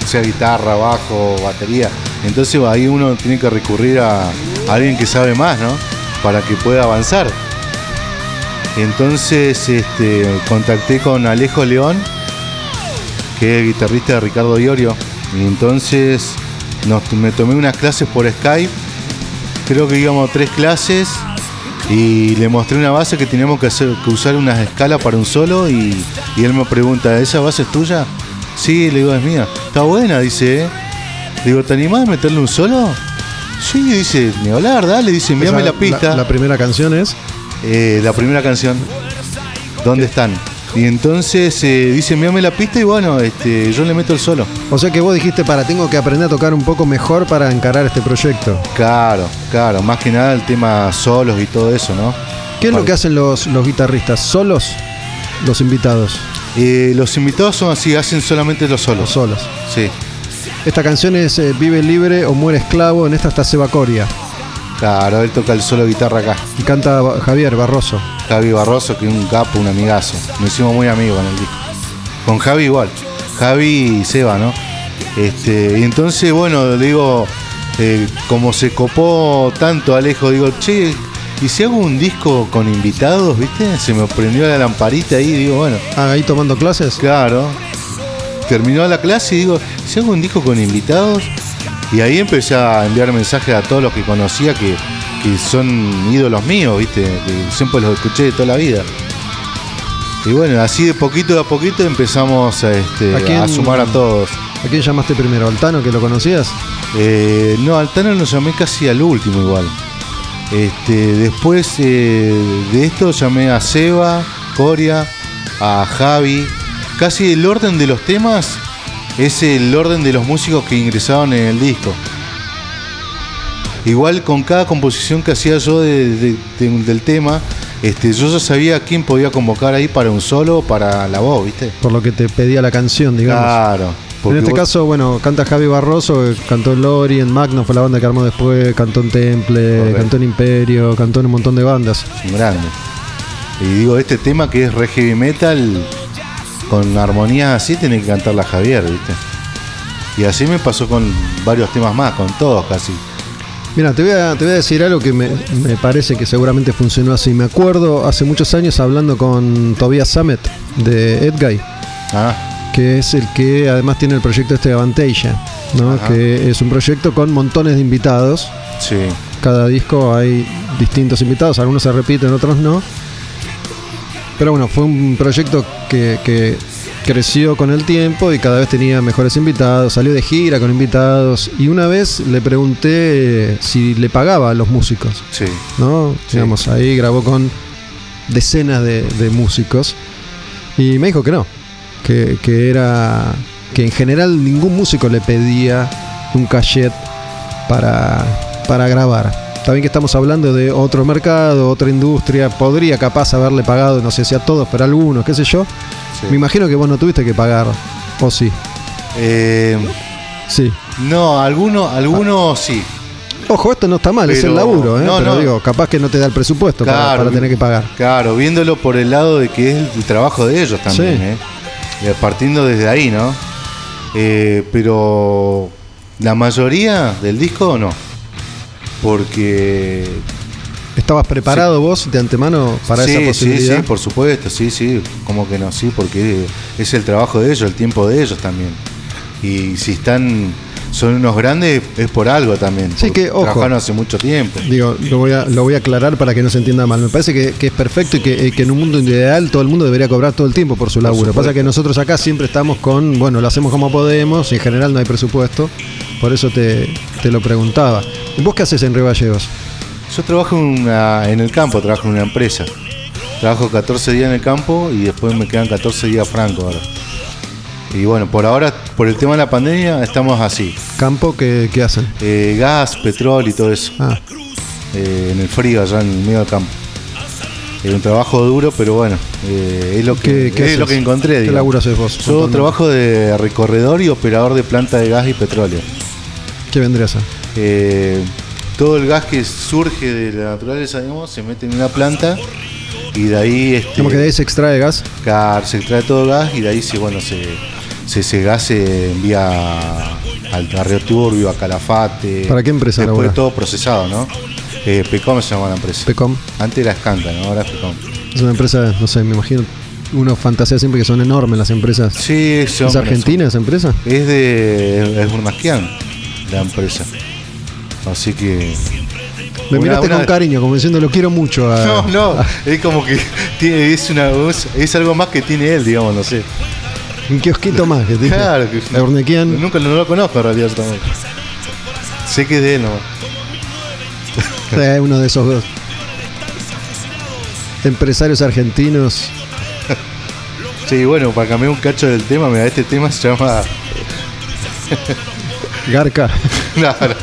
sea guitarra, bajo, batería. Entonces ahí uno tiene que recurrir a, a alguien que sabe más, ¿no? Para que pueda avanzar. Entonces, este, contacté con Alejo León, que es guitarrista de Ricardo Diorio. Y entonces nos- me tomé unas clases por Skype creo que íbamos tres clases y le mostré una base que teníamos que, hacer, que usar unas escalas para un solo y, él me pregunta, ¿esa base es tuya? Sí, le digo, es mía. Está buena, dice, ¿eh? Digo, ¿te animás a meterle un solo? Sí, dice, ni hablar, dale, dice, envíame la pista. La, primera canción es. Eh, la primera canción, ¿dónde están? Y entonces eh, dice, envíame la pista y bueno, este, yo le meto el solo. O sea que vos dijiste, para, tengo que aprender a tocar un poco mejor para encarar este proyecto. Claro, claro, más que nada el tema solos y todo eso, ¿no? ¿Qué es lo que hacen los, los guitarristas? ¿Solos? Los invitados. Eh, los invitados son así, hacen solamente los Los solos. solos. Sí, Esta canción es eh, Vive libre o muere esclavo. En esta está Seba Coria. claro, él toca el solo guitarra acá. Y canta Javier Barroso. Javi Barroso, que es un capo, un amigazo. Nos hicimos muy amigos en el disco. Con Javi igual. Javi y Seba, ¿no? Este, y entonces, bueno, digo, eh, como se copó tanto Alejo, digo, che, ¿y si hago un disco con invitados, viste? Se me prendió la lamparita ahí, digo, bueno, Ah, ahí tomando clases. Claro. Terminó la clase y digo, si hago un disco con invitados. Y ahí empecé a enviar mensajes a todos los que conocía que, que son ídolos míos, ¿viste? Que siempre los escuché de toda la vida. Y bueno, así de poquito a poquito empezamos a, este, ¿A quién- a sumar a todos. ¿A quién llamaste primero? ¿Al Tano que lo conocías? Eh, no, al Tano lo llamé casi al último igual. Este, después eh, de esto llamé a Seba, Coria, a Javi. Casi el orden de los temas es el orden de los músicos que ingresaron en el disco. Igual con cada composición que hacía yo de- de- de- del tema, este, yo ya sabía a quién podía convocar ahí para un solo o para la voz, ¿viste? Por lo que te pedía la canción, digamos. Claro. en este vos- caso, bueno, canta Javi Barroso, cantó en Lori, en Magno, fue la banda que armó después, cantó en Temple, Correcto. cantó en Imperio, cantó en un montón de bandas. grande. Y digo, este tema que es re heavy metal, con armonías así, tiene que cantarla Javier, ¿viste? Y así me pasó con varios temas más, con todos casi. Mira, te voy a, te voy a decir algo que me, me parece que seguramente funcionó así. Me acuerdo hace muchos años hablando con Tobias Sammet de Edguy, Ah, que es el que además tiene el proyecto este de Avantasia, ¿no? Ajá. que es un proyecto con montones de invitados. sí. Cada disco hay distintos invitados, algunos se repiten, otros no. Pero bueno, fue un proyecto que, que creció con el tiempo y cada vez tenía mejores invitados, salió de gira con invitados y una vez le pregunté si le pagaba a los músicos, Sí. ¿no? Sí. Digamos, ahí grabó con decenas de, de músicos y me dijo que no, que, que era que en general ningún músico le pedía un cachet para, para grabar. Está bien que estamos hablando de otro mercado, otra industria, podría capaz haberle pagado, no sé si a todos, pero a algunos, qué sé yo. Sí. Me imagino que vos no tuviste que pagar, o sí, Eh, sí. no, algunos algunos sí. Ojo, esto no está mal, es el laburo, ¿eh? no, pero no. digo, capaz que no te da el presupuesto para, Claro. para tener que pagar. Claro, viéndolo por el lado de que es el trabajo de ellos también, Sí. ¿eh? Eh, Partiendo desde ahí, ¿no? Eh, pero la mayoría del disco no. Porque. ¿Estabas preparado vos de antemano para sí, esa posibilidad? Sí, sí, por supuesto, sí, sí. Como que no, sí, porque es el trabajo de ellos, el tiempo de ellos también. Y si están. Son unos grandes, es por algo también. Sí, que, ojo. Trabajaron hace mucho tiempo. Digo, lo voy, a, lo voy a aclarar para que no se entienda mal. Me parece que, que es perfecto y que, eh, que en un mundo ideal todo el mundo debería cobrar todo el tiempo por su laburo. supuesto. Pasa que nosotros acá siempre estamos con, bueno, lo hacemos como podemos y en general no hay presupuesto. Por eso te, te lo preguntaba. ¿Vos qué haces en Río Gallegos? Yo trabajo en, una- en el campo, trabajo en una empresa. Trabajo 14 días en el campo y después me quedan 14 días franco ahora. Y bueno, por ahora, por el tema de la pandemia, estamos así. ¿Campo qué, qué hacen? Eh, gas, petróleo y todo eso. Ah, Eh, en el frío, allá en el medio del campo. Es un trabajo duro, pero bueno, eh, es lo que, ¿Qué- qué es lo que encontré. ¿Qué haces vos? Yo trabajo de recorredor y operador de planta de gas y petróleo. ¿qué vendría a ser? Eh, todo el gas que surge de la naturaleza, digamos, se mete en una planta y de ahí este, ¿Cómo que de ahí se extrae gas? car- se extrae todo el gas y de ahí se, bueno, se, se- ese gas se envía al a Río Turbio, a Calafate. ¿Para qué empresa Después laburás? todo procesado, ¿no? Eh, Pecom se llama la empresa. Pecom. Antes era Scanca, ¿no? Ahora es Pecom. Es una empresa, no sé, me imagino. Uno fantasea siempre que son enormes las empresas. Sí, son- ¿Es argentina esa empresa? Es de. Es Burmasquian, la empresa. Así que. Me miraste una con cariño, como diciendo lo quiero mucho. a- No, no, es como que tiene, es, una, es algo más que tiene él, digamos, no sé. Un kiosquito más que te Claro que. Nunca no lo conozco en realidad también. Sé que es de nomás. Eh, uno de esos dos empresarios argentinos. Sí, bueno, para cambiar un cacho del tema, mira, este tema se llama. Garca.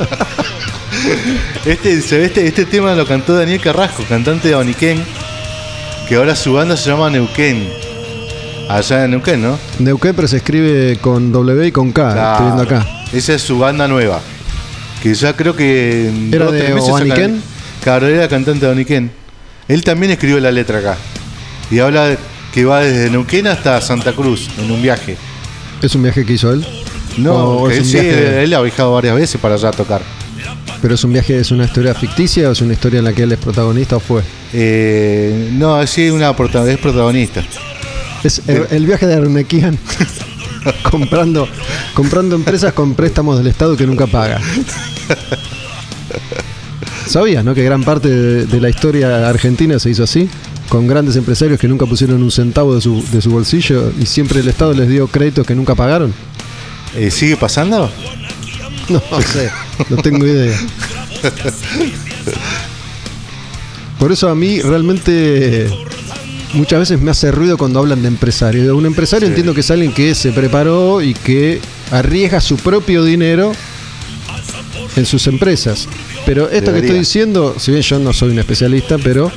Este, este, este tema lo cantó Daniel Carrasco, cantante de Oniquén, que ahora su banda se llama Neuquén. Allá en Neuquén, ¿no? Neuquén, pero se escribe con W y con K. Estoy viendo acá. Esa es su banda nueva. Que ya creo que. en ¿Era de Oniquén? Claro, era cantante de Oniquén. Él también escribió la letra acá. Y habla que va desde Neuquén hasta Santa Cruz en un viaje. ¿Es un viaje que hizo él? No, ¿O es él, sí, viaje- él ha viajado varias veces para allá a tocar. ¿Pero es un viaje, es una historia ficticia o es una historia en la que él es protagonista o fue? Eh, no, sí, una es protagonista. Es el, el viaje de Arnequian comprando, comprando empresas con préstamos del Estado que nunca paga. ¿Sabías, no? Que gran parte de, de la historia argentina se hizo así, con grandes empresarios que nunca pusieron un centavo de su, de su bolsillo y siempre el Estado les dio créditos que nunca pagaron. Eh, ¿Sigue pasando? No sé, no tengo idea. Por eso a mí realmente muchas veces me hace ruido cuando hablan de empresario. Un empresario entiendo que es alguien que se preparó y que arriesga su propio dinero en sus empresas. Pero esto que estoy diciendo, si bien yo no soy un especialista, pero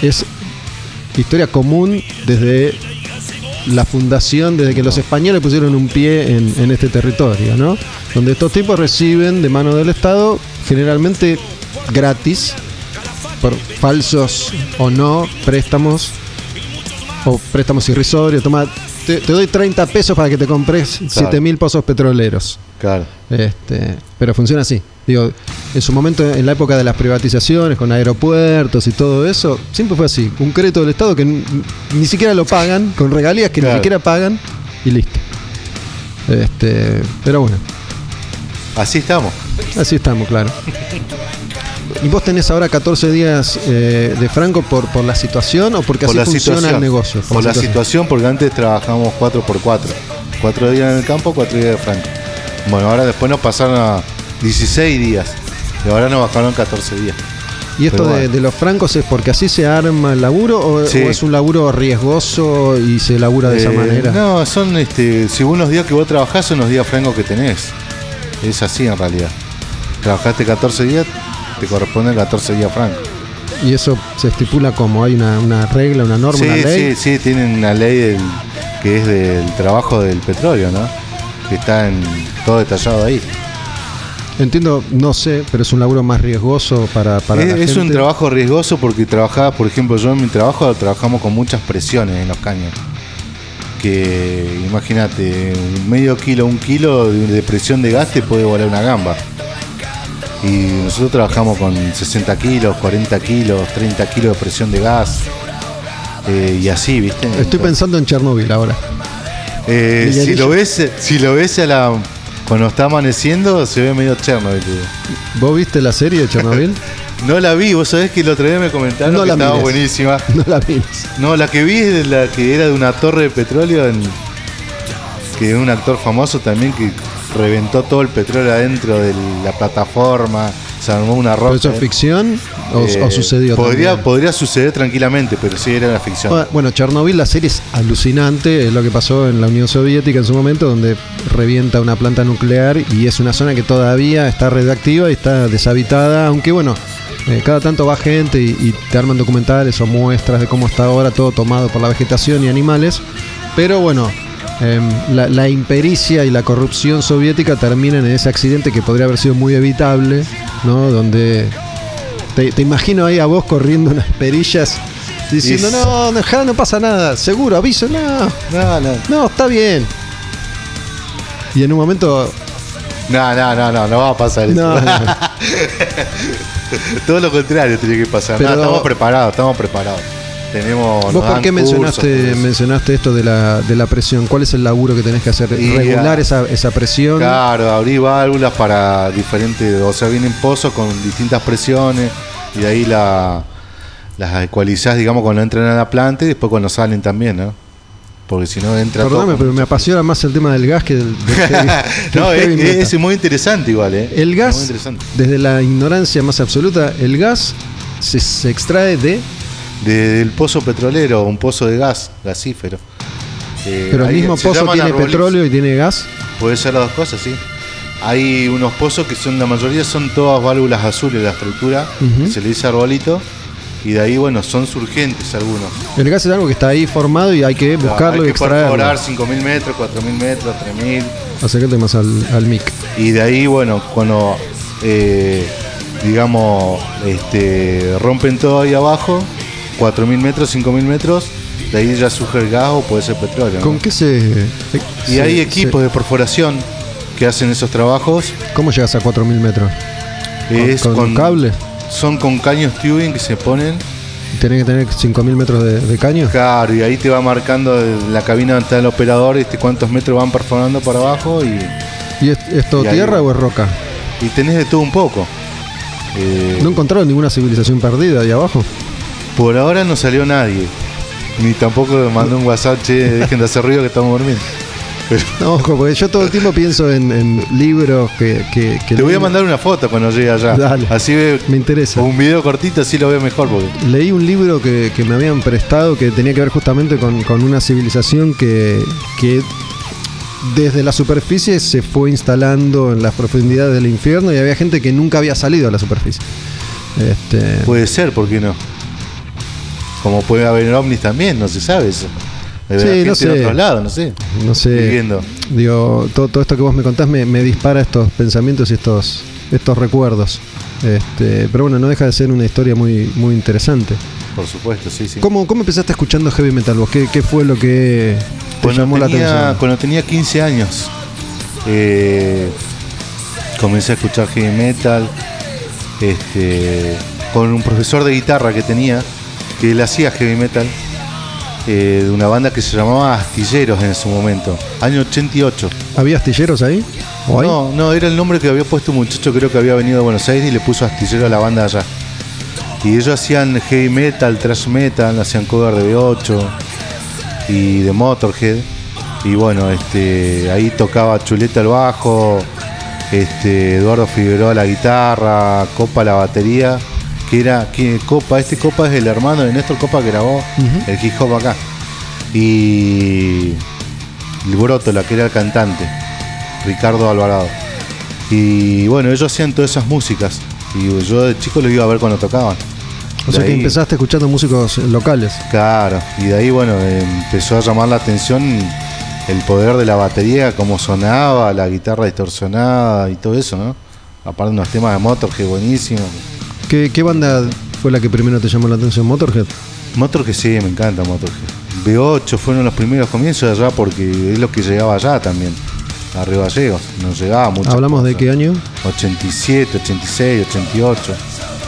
es historia común desde la fundación, desde que los españoles pusieron un pie en, en este territorio, ¿no? Donde estos tipos reciben de mano del Estado, generalmente gratis, por falsos o no préstamos, o préstamos irrisorios. Toma, te, te doy 30 pesos para que te compres 7 mil pozos petroleros. Claro. Este, pero funciona así. Digo, en su momento, en la época de las privatizaciones, con aeropuertos y todo eso, siempre fue así. Un crédito del Estado que ni siquiera lo pagan, con regalías que Claro. ni siquiera pagan, y listo. Este, pero bueno, Así estamos. así estamos, claro. ¿Y vos tenés ahora 14 días eh, de franco por, por la situación o porque así funciona el negocio? Por, la situación, porque antes trabajamos 4x4. Cuatro días en el campo, cuatro días de franco. Bueno, ahora después nos pasaron a 16 días. Y ahora nos bajaron 14 días. ¿Y esto de, los francos es porque así se arma el laburo o, Sí. o es un laburo riesgoso y se labura de esa Eh, manera? No, son, este, según los días que vos trabajás, son los días francos que tenés. Es así en realidad. Trabajaste 14 días, te corresponden 14 días francos. ¿Y eso se estipula como hay una, una regla, una norma, Sí, una ley? sí, sí, tienen una ley del- que es del trabajo del petróleo, ¿no? Que está en todo detallado ahí. Entiendo, no sé, pero es un laburo más riesgoso para, para es la es un trabajo riesgoso porque trabajaba, por ejemplo, yo en mi trabajo trabajamos con muchas presiones en los caños. Que imagínate, medio kilo, un kilo de presión de gas te puede volar una gamba. Y nosotros trabajamos con 60 kilos, 40 kilos, 30 kilos de presión de gas. eh, y así, ¿viste? Estoy pensando en Chernobyl ahora. eh, si lo ves, si lo ves a la cuando está amaneciendo se ve medio Chernobyl. ¿Vos viste la serie de Chernobyl? No la vi, vos sabés que el otro día me comentaron No que la estaba mires. buenísima. no la vimos. No, la que vi es de la que era de una torre de petróleo en, que es un actor famoso también que reventó todo el petróleo adentro de la plataforma, se armó una ¿Pero roca. eso es ficción o, Eh, o sucedió Podría, también? podría suceder tranquilamente, pero sí era una ficción. Bueno, Chernobyl, la serie es alucinante, es lo que pasó en la Unión Soviética en su momento, donde revienta una planta nuclear y es una zona que todavía está radioactiva y está deshabitada, aunque bueno, eh, cada tanto va gente y, y te arman documentales o muestras de cómo está ahora todo tomado por la vegetación y animales, pero bueno, em, la, la impericia y la corrupción soviética terminan en ese accidente que podría haber sido muy evitable, ¿no? Donde te, te imagino ahí a vos corriendo unas perillas diciendo, no, no, no pasa nada, seguro, aviso, no, No, no, no, está bien. Y en un momento, no, no, no, no, no va a pasar eso. no, no, Todo lo contrario tiene que pasar. No, Pero- estamos preparados, estamos preparados. Tenemos. vos por qué mencionaste, mencionaste esto de la, de la presión, ¿cuál es el laburo que tenés que hacer? Y, Regular ah, esa, esa presión. Claro, abrir válvulas para diferentes, o sea, vienen pozos con distintas presiones y de ahí la, las ecualizás, digamos, cuando entran a la planta y después cuando salen también, ¿no? Porque si no entra Perdóname, todo. pero me apasiona más el tema del gas que del, del heavy- no, del es, muy interesante igual, ¿eh? El gas, desde la ignorancia más absoluta, el gas se, se extrae de. De- del pozo petrolero, un pozo de gas, gasífero. Eh, Pero el mismo pozo tiene petróleo y tiene gas. Puede ser las dos cosas, sí. Hay unos pozos que son, la mayoría son todas válvulas azules de la estructura, que se le dice arbolito, y de ahí, bueno, son surgentes algunos. El gas es algo que está ahí formado y hay que buscarlo hay y que extraerlo. 5.000 metros, 4.000 metros, 3.000, Acércate más al, al mic. y de ahí, bueno, cuando, eh, digamos, este, rompen todo ahí abajo, 4.000 metros, 5.000 metros, de ahí ya surge el gas o puede ser petróleo. ¿no? ¿Con qué se.? Y se- hay equipos de perforación que hacen esos trabajos. ¿Cómo llegas a 4.000 metros? Es con, con cable. Son con caños tubing que se ponen. Tenés que tener 5.000 metros de, de caño. Claro, y ahí te va marcando la cabina donde está el operador este, cuántos metros van perforando para abajo y, ¿Y es, es todo Y ahí- tierra o es roca? y tenés de todo un poco. Eh, ¿No encontraron ninguna civilización perdida ahí abajo? Por ahora no salió nadie. Ni tampoco me mandó un WhatsApp, che, dejen de hacer ruido que estamos durmiendo. Pero No, ojo, porque yo todo el tiempo pienso en, en libros que, que, que te voy a mandar una foto cuando llegue allá. Dale. Así ve, Me interesa. o un video cortito, así lo veo mejor. Porque Leí un libro que, que me habían prestado que tenía que ver justamente con, con una civilización que, que desde la superficie se fue instalando en las profundidades del infierno y había gente que nunca había salido a la superficie. Este, puede ser, ¿por qué no? Como puede haber ovnis también, no se sabe eso. Debe Sí, no gente de sé. otros lados, no sé. no sé. Viviendo. Digo, todo, todo esto que vos me contás me, me dispara estos pensamientos y estos, estos recuerdos. Este, pero bueno, no deja de ser una historia muy, muy interesante. Por supuesto, sí, sí. ¿Cómo, cómo empezaste escuchando heavy metal vos? ¿Qué, qué fue lo que te Cuando llamó la atención? cuando tenía 15 años, eh, comencé a escuchar heavy metal este, con un profesor de guitarra que tenía, que él hacía heavy metal, eh, de una banda que se llamaba Astilleros en su momento, año 88. ¿Había astilleros ahí? No, no, era el nombre que había puesto un muchacho, creo que había venido de Buenos Aires y le puso astillero a la banda allá. Y ellos hacían heavy metal, thrash metal, hacían cover de B8 y de Motorhead. Y bueno, este, ahí tocaba Chuleta el bajo, este, Eduardo Figueroa la guitarra, Copa la batería, que era que Copa, este Copa es el hermano de Néstor Copa que grabó el hip hop acá. Y el Brótola, que era el cantante, Ricardo Alvarado. Y bueno, ellos hacían todas esas músicas. Y yo de chico lo iba a ver cuando tocaban. O sea que empezaste escuchando músicos locales. Claro, y de ahí, bueno, empezó a llamar la atención el poder de la batería, cómo sonaba, la guitarra distorsionada y todo eso, ¿no? Aparte unos temas de Motor que buenísimo. ¿Qué, qué banda fue la que primero te llamó la atención? ¿Motorhead? Motor que sí, me encanta Motorhead. B8 fueron los primeros comienzos allá porque es lo que llegaba allá también. A Río Gallegos, nos llegaba mucho. ¿Hablamos de qué año? 87, 86, 88.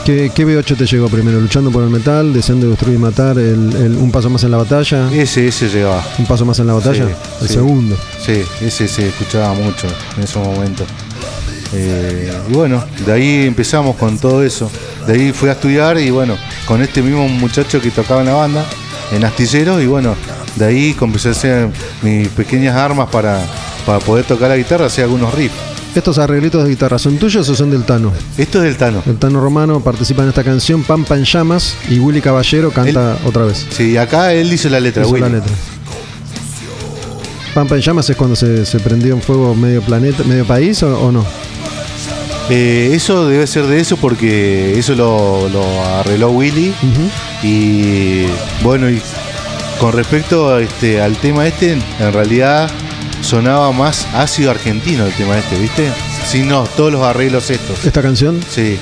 ¿Qué, qué B8 te llegó primero? ¿Luchando por el metal? ¿Deseando destruir y matar? El, el un paso más en la batalla? Ese, ese llegaba. ¿Un paso más en la batalla? Sí, el sí. segundo. Sí, ese se escuchaba mucho en esos momentos. Eh, y bueno, de ahí empezamos con todo eso. De ahí fui a estudiar y bueno, con este mismo muchacho que tocaba en la banda, en Astilleros, y bueno, de ahí comencé a hacer mis pequeñas armas para, para poder tocar la guitarra, hacer algunos riffs. ¿Estos arreglitos de guitarra son tuyos o son del Tano? Esto es del Tano. El Tano Romano participa en esta canción, Pampa en Llamas, y Willy Caballero canta otra vez. Sí, acá él hizo la letra, Hizo la Willy. letra. Pampa en Llamas es cuando se, se prendió en fuego medio planeta, medio país o, o no? Eh, eso debe ser de eso porque eso lo, lo arregló Willy. Y bueno, y con respecto a este, al tema este, en realidad sonaba más ácido argentino el tema este, ¿viste? Sí, no, todos los arreglos estos. Esta canción, Sí.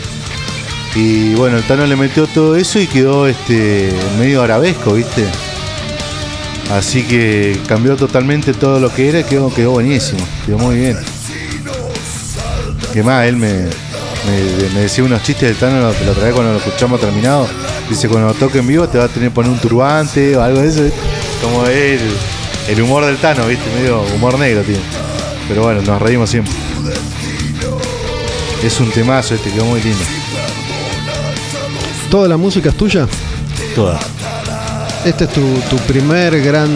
Y bueno, el Tano le metió todo eso y quedó este medio arabesco, ¿viste? Así que cambió totalmente todo lo que era y quedó, quedó buenísimo, quedó muy bien. Que más, él me, me, me decía unos chistes del Tano, lo, lo traía cuando lo escuchamos terminado. Dice, cuando lo toque en vivo te va a tener que poner un turbante o algo de eso. ¿viste? Como el, el humor del Tano, ¿viste? Medio humor negro tiene. Pero bueno, nos reímos siempre. Es un temazo este, quedó muy lindo. ¿toda la música es tuya? Toda. ¿Este es tu, tu primer gran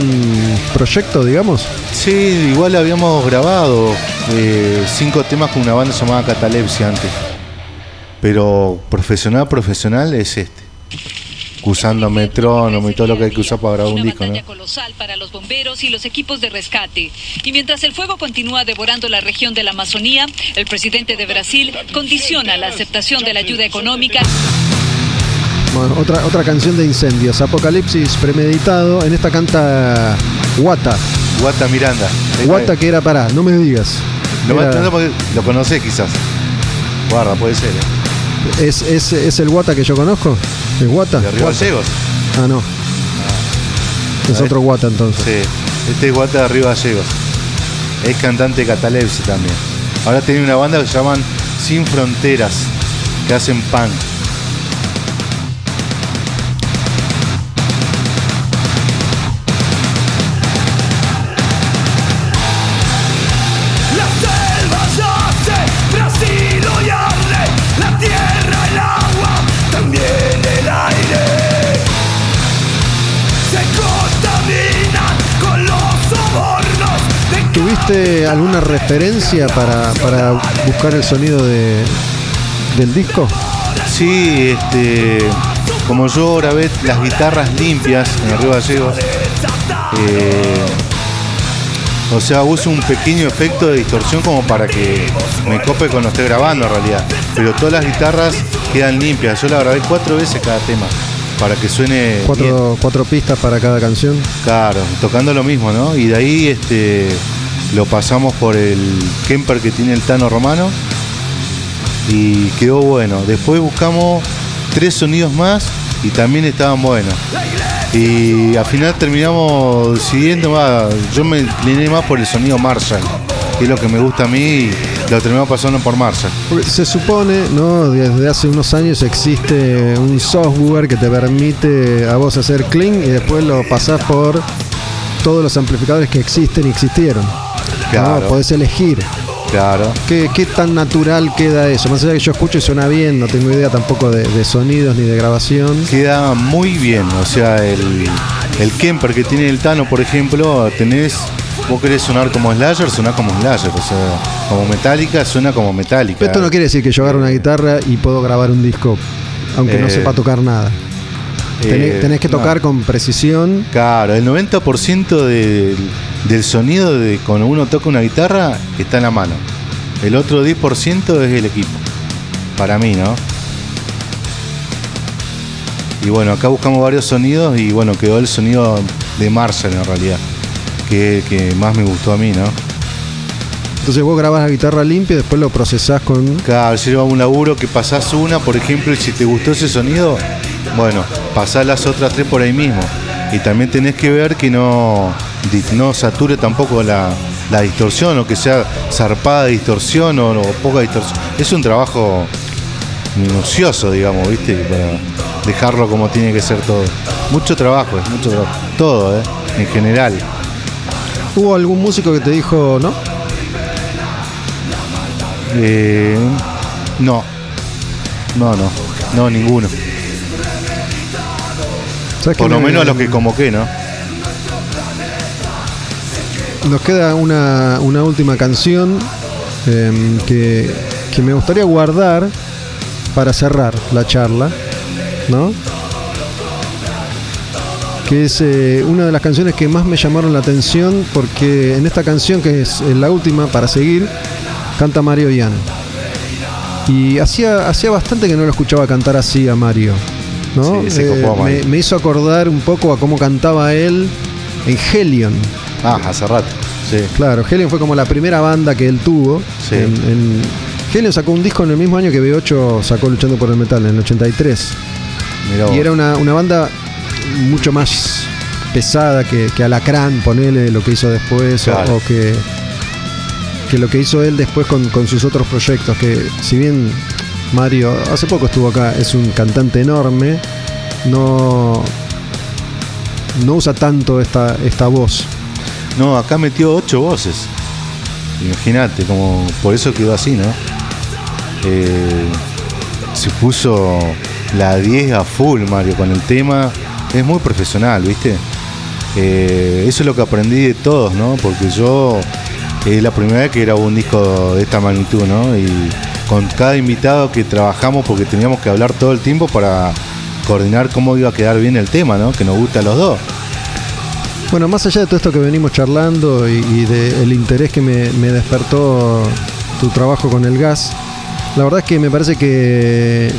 proyecto, digamos? Sí, igual habíamos grabado eh, cinco temas con una banda llamada Catalepsia antes. Pero profesional, profesional es este. Usando metrónomo y todo lo que hay que usar para grabar un Una disco, ¿no? batalla colosal para los bomberos y los equipos de rescate. Y mientras el fuego continúa devorando la región de la Amazonía, el presidente de Brasil condiciona la aceptación de la ayuda económica. Bueno, otra, otra canción de incendios, Apocalipsis premeditado. En esta canta Guata. Guata Miranda. Guata que era para, no me digas. Lo, lo conocés quizás. Guarda, puede ser. ¿eh? ¿es, es, es el Guata que yo conozco? ¿Es Guata? De Río Gallegos. Ah, no. Es A ver. otro Guata entonces. Sí. Este es Guata de Río Gallegos. Es cantante de Catalepsia también. Ahora tiene una banda que se llaman Sin Fronteras, que hacen punk. De ¿Tuviste alguna referencia para, para buscar el sonido de, del disco? Sí, este, como yo grabé las guitarras limpias en el Río Gallegos, eh, o sea, uso un pequeño efecto de distorsión como para que me cope cuando esté grabando en realidad. Pero todas las guitarras quedan limpias. Yo la grabé cuatro veces cada tema para que suene bien. Cuatro, cuatro pistas para cada canción. Claro, tocando lo mismo, ¿no? Y de ahí este lo pasamos por el Kemper que tiene el Tano Romano y quedó bueno. Después buscamos tres sonidos más y también estaban buenos. Y al final terminamos decidiendo, va, yo me incliné más por el sonido Marshall, que es lo que me gusta a mí y lo terminamos pasando por Marshall. Se supone, ¿no? Desde hace unos años existe un software que te permite a vos hacer clean y después lo pasás por todos los amplificadores que existen y existieron. Claro. ¿no? Podés elegir. Claro. ¿Qué, qué tan natural queda eso? Más allá de que yo escucho y suena bien, no tengo idea tampoco de, de sonidos ni de grabación. queda muy bien. O sea, el, el Kemper que tiene el Tano, por ejemplo, tenés. Vos querés sonar como Slayer, sonás como Slayer. O sea, como Metallica, suena como Metallica. Pero esto no quiere decir que yo agarro una guitarra y puedo grabar un disco aunque no Eh, sepa tocar nada. Tenés, Eh, tenés que no. tocar con precisión. Claro, el 90% del, del sonido de cuando uno toca una guitarra está en la mano. El otro 10% es el equipo. Para mí, ¿no? Y bueno, acá buscamos varios sonidos y bueno, quedó el sonido de Marshall en realidad. Que, que más me gustó a mí, ¿no? Entonces vos grabás la guitarra limpia y después lo procesás con. Claro, si lleva un laburo que pasás una, por ejemplo, y si te gustó ese sonido, bueno, pasás las otras tres por ahí mismo. Y también tenés que ver que no, no sature tampoco la, la distorsión o que sea zarpada distorsión o, o poca distorsión. Es un trabajo minucioso, digamos, ¿viste? Para dejarlo como tiene que ser todo. Mucho trabajo, es mucho trabajo. Todo, ¿eh? En general. ¿Hubo algún músico que te dijo no? Eh, no. No, no. No, ninguno. ¿Sabes Por lo me- menos a los que convoqué, ¿no? Nos queda una, una última canción em, que, que me gustaría guardar para cerrar la charla, ¿no? Que es eh, una de las canciones que más me llamaron la atención porque en esta canción, que es la última para seguir, canta Mario Ian. Y hacía, hacía bastante que no lo escuchaba cantar así a Mario. ¿no? Sí, Eh, me hizo acordar un poco a cómo cantaba él en Helion. Ah, hace rato. Sí. Claro, Helion fue como la primera banda que él tuvo. Sí. En, en- Helion sacó un disco en el mismo año que B8 sacó Luchando por el Metal, en el 83. Mirá vos. Y era una, una banda mucho más pesada que, que Alacrán, ponele lo que hizo después, o- o, que, que lo que hizo él después con, con sus otros proyectos. Que si bien Mario hace poco estuvo acá, es un cantante enorme, no, no usa tanto esta, esta voz. No, acá metió ocho voces. Imagínate, como por eso quedó así, ¿no? Eh, se puso la 10 a full, Mario, con el tema. Es muy profesional, ¿viste? Eh, eso es lo que aprendí de todos, ¿no? Porque yo es la primera vez que grabo un disco de esta magnitud, ¿no? Y con cada invitado que trabajamos, porque teníamos que hablar todo el tiempo para coordinar cómo iba a quedar bien el tema, ¿no? Que nos gusta a los dos. Bueno, más allá de todo esto que venimos charlando y, y del interés que me, me despertó tu trabajo con el gas, la verdad es que me parece que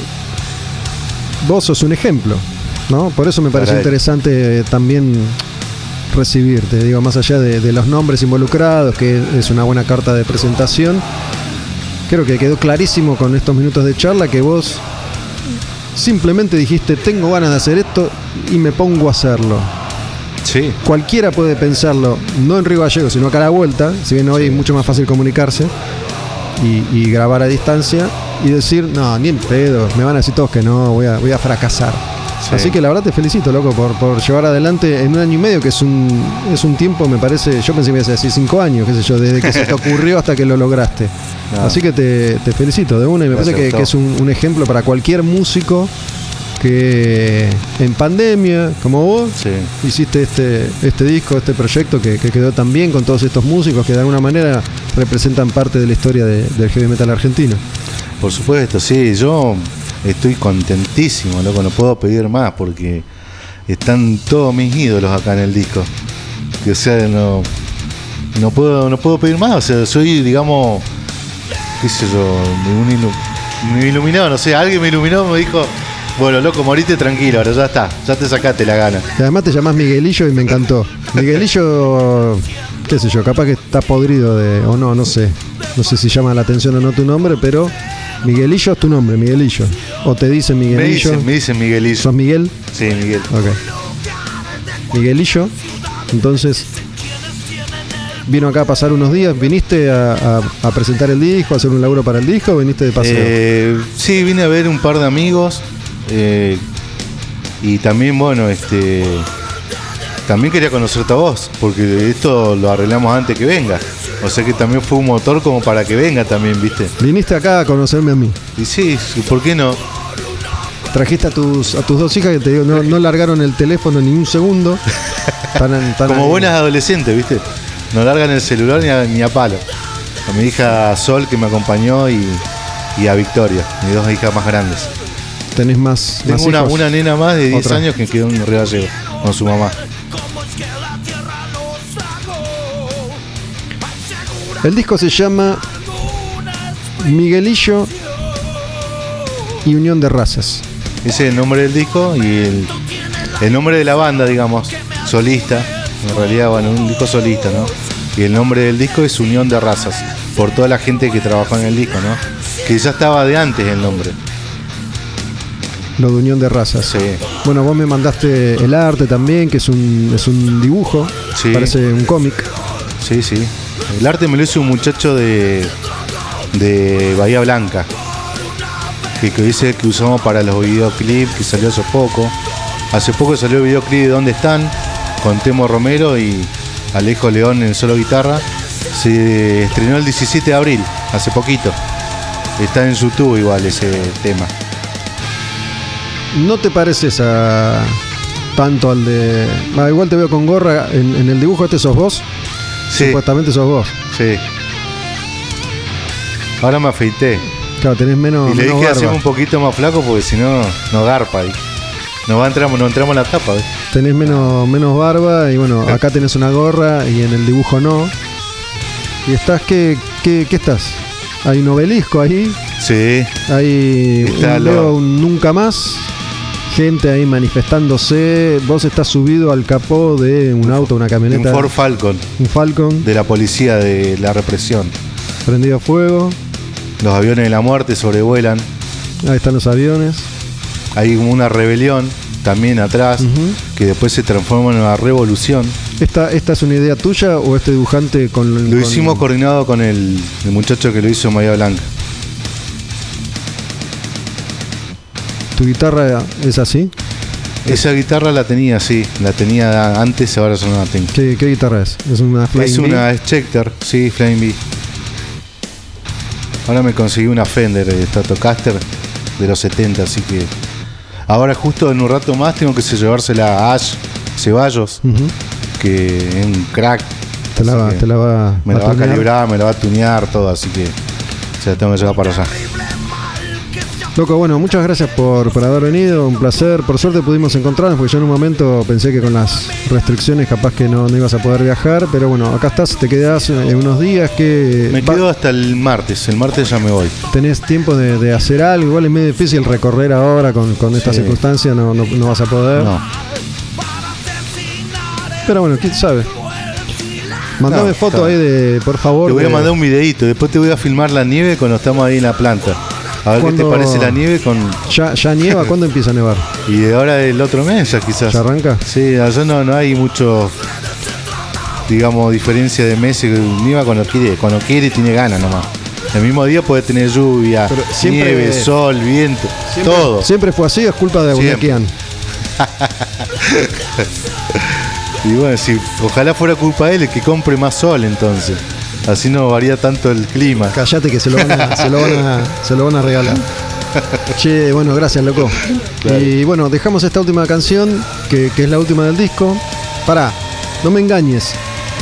vos sos un ejemplo, ¿no? Por eso me él. interesante también recibirte, digo, más allá de, de los nombres involucrados, que es una buena carta de presentación, creo que quedó clarísimo con estos minutos de charla que vos simplemente dijiste, tengo ganas de hacer esto y me pongo a hacerlo Sí. cualquiera puede pensarlo, no en Río Gallegos, sino acá a la vuelta, si bien hoy es mucho más fácil comunicarse y, y grabar a distancia y decir, no, ni en pedo, me van a decir todos que no, voy a, voy a fracasar. Sí. Así que la verdad te felicito, loco, por, por llevar adelante en un año y medio, que es un, es un tiempo, me parece, yo pensé que me ibas a decir cinco años, qué sé yo, desde que se te ocurrió hasta que lo lograste. No. Así que te, te felicito de una y me parece que, que es un ejemplo para cualquier músico que en pandemia, como vos, Sí. hiciste este, este disco, este proyecto que, que quedó tan bien con todos estos músicos que de alguna manera representan parte de la historia de- del heavy metal argentino. Por supuesto, sí, yo estoy contentísimo, loco, no puedo pedir más porque están todos mis ídolos acá en el disco. Que, o sea, no, no puedo, no puedo pedir más, o sea, soy, digamos, qué sé yo, un ilu- un iluminado, no sé, alguien me iluminó, me dijo, bueno, loco, morite tranquilo, ahora ya está, ya te sacaste la gana. Y además te llamás Miguelillo y me encantó. Miguelillo, qué sé yo, capaz que está podrido de, o no, no sé. No sé si llama la atención o no tu nombre, pero Miguelillo es tu nombre, Miguelillo. O te dicen Me Miguelillo. dicen, me dicen Miguelillo. ¿Sos Miguel? Sí, Miguel. Ok. Miguelillo. Entonces, vino acá a pasar unos días. ¿Viniste a, a- a presentar el disco, a hacer un laburo para el disco o viniste de paseo? Eh, sí, vine a ver un par de amigos eh, y también, bueno, este, también quería conocerte a vos, porque esto lo arreglamos antes que venga. O sea que también fue un motor como para que venga también, ¿viste? Viniste acá a conocerme a mí. Y sí, ¿por qué no? Trajiste a tus, a tus dos hijas que te digo, no, no largaron el teléfono ni un segundo. Como ahí. buenas adolescentes, ¿viste? No largan el celular ni a, ni a palo. A mi hija Sol que me acompañó y, y a Victoria, mis dos hijas más grandes. Tenés más, Tengo más una, hijos. una nena más de 10 Otra. años que quedó en Río Gallego con su mamá. El disco se llama Miguelillo y Unión de Razas. Ese es el nombre del disco y el, el nombre de la banda, digamos, solista. En realidad, bueno, un disco solista, ¿no? Y el nombre del disco es Unión de Razas, por toda la gente que trabajó en el disco, ¿no? Que ya estaba de antes el nombre. Lo de Unión de Razas. Sí. Bueno, vos me mandaste el arte también, que es un, es un dibujo. Sí. Parece un cómic. Sí, sí. El arte me lo hizo un muchacho de, de Bahía Blanca. Que, que dice que usamos para los videoclips, que salió hace poco. Hace poco salió el videoclip de ¿Dónde están? Con Temo Romero y Alejo León en solo guitarra. Se estrenó el 17 de abril, hace poquito. Está en YouTube igual ese tema. ¿No te pareces a tanto al de. Ah, igual te veo con gorra. En, en el dibujo este sos vos. Sí, Supuestamente sos vos. sí. Ahora me afeité. Claro, tenés menos, Y le menos dije hacer un poquito más flaco porque si no, no garpa ahí. No, va, entramos, no entramos en la tapa. ¿ves? Tenés menos, menos barba y bueno, acá tenés una gorra y en el dibujo no. Y estás, ¿qué, qué, qué estás? Hay un obelisco ahí, Sí, hay un, lo- veo un nunca más, gente ahí manifestándose, vos estás subido al capó de un auto, una un camioneta, Ford Falcon un Falcon, de la policía de la represión. prendido fuego, Los aviones de la muerte sobrevuelan. ahí están los aviones. Hay como una rebelión también atrás que después se transforma en una revolución. ¿Esta, ¿Esta es una idea tuya o este dibujante con Lo con- hicimos coordinado con el, el muchacho que lo hizo Bahía Blanca. Tu guitarra es así? Esa guitarra la tenía, sí, la tenía antes, ahora no la tengo. ¿Qué, qué guitarra es? Es una Es una Schecter, sí, Flame V. Ahora me conseguí una Fender de Stratocaster de los 70, así que. Ahora, justo en un rato más, tengo que llevársela a Ash Ceballos, que es un crack. Te la, va- que te la va, me la va a calibrar, me la va a tunear, todo, así que se la tengo que llevar para allá. Loco, bueno, muchas gracias por, por haber venido, un placer. Por suerte pudimos encontrarnos, porque yo en un momento pensé que con las restricciones capaz que no, no ibas a poder viajar, pero bueno, acá estás, te quedás en unos días que Me quedo hasta el martes, el martes ya me voy. tenés tiempo de, de hacer algo, igual es medio difícil recorrer ahora con, con estas Sí. circunstancias, no, no, no vas a poder. No, Pero bueno, quién sabe. Mandame No, foto ahí de, por favor. te voy a mandar un videito, después te voy a filmar la nieve cuando estamos ahí en la planta. A ver qué ¿Cuándo- te parece la nieve con. ¿Ya, ya nieva? ¿Cuándo empieza a nevar? Y de ahora el otro mes ya quizás. ¿Ya arranca? Sí, allá no, no hay mucho, digamos, diferencia de meses. Nieva cuando quiere, cuando quiere tiene ganas nomás. El mismo día puede tener lluvia, Pero siempre- nieve, sol, viento, Siempre- todo. Siempre fue así, es culpa de. Guayaquian. Y bueno, si ojalá fuera culpa de él, que compre más sol entonces. Así no varía tanto el clima. Callate que se lo van a, se lo van a, se lo van a regalar. Che, bueno, gracias, loco. Y bueno, dejamos esta última canción, que, que es la última del disco. Pará, no me engañes.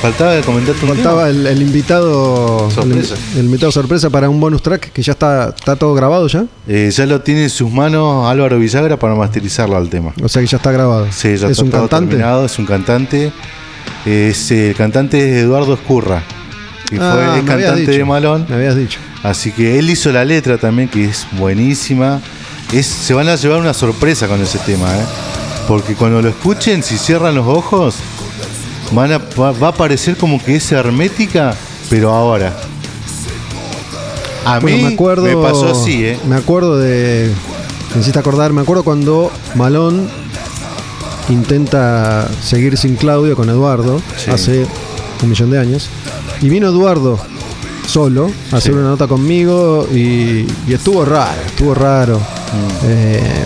Faltaba comentarte un Faltaba el, el invitado. Sorpresa. El, el invitado sorpresa para un bonus track que ya está, está todo grabado ya. Eh, ya lo tiene en sus manos Álvaro Villagra para masterizarlo al tema. O sea que ya está grabado. Sí, ya es está un todo cantante. terminado, es un cantante. Es, eh, el cantante es Eduardo Escurra. Que Ah, fue, habías cantante dicho. de Malón. Me habías dicho. Así que él hizo la letra también, que es buenísima. Es, se van a llevar una sorpresa con ese tema, ¿eh? Porque cuando lo escuchen, si cierran los ojos, van a, va, va a parecer como que es hermética, pero ahora. A Bueno, mí me acuerdo. me pasó así, ¿eh? Me acuerdo de. Hiciste acordar, me acuerdo cuando Malón intenta seguir sin Claudio con Eduardo Sí. hace un millón de años. Y vino Eduardo solo a hacer Sí. una nota conmigo y, y estuvo raro, estuvo raro. Mm. Eh,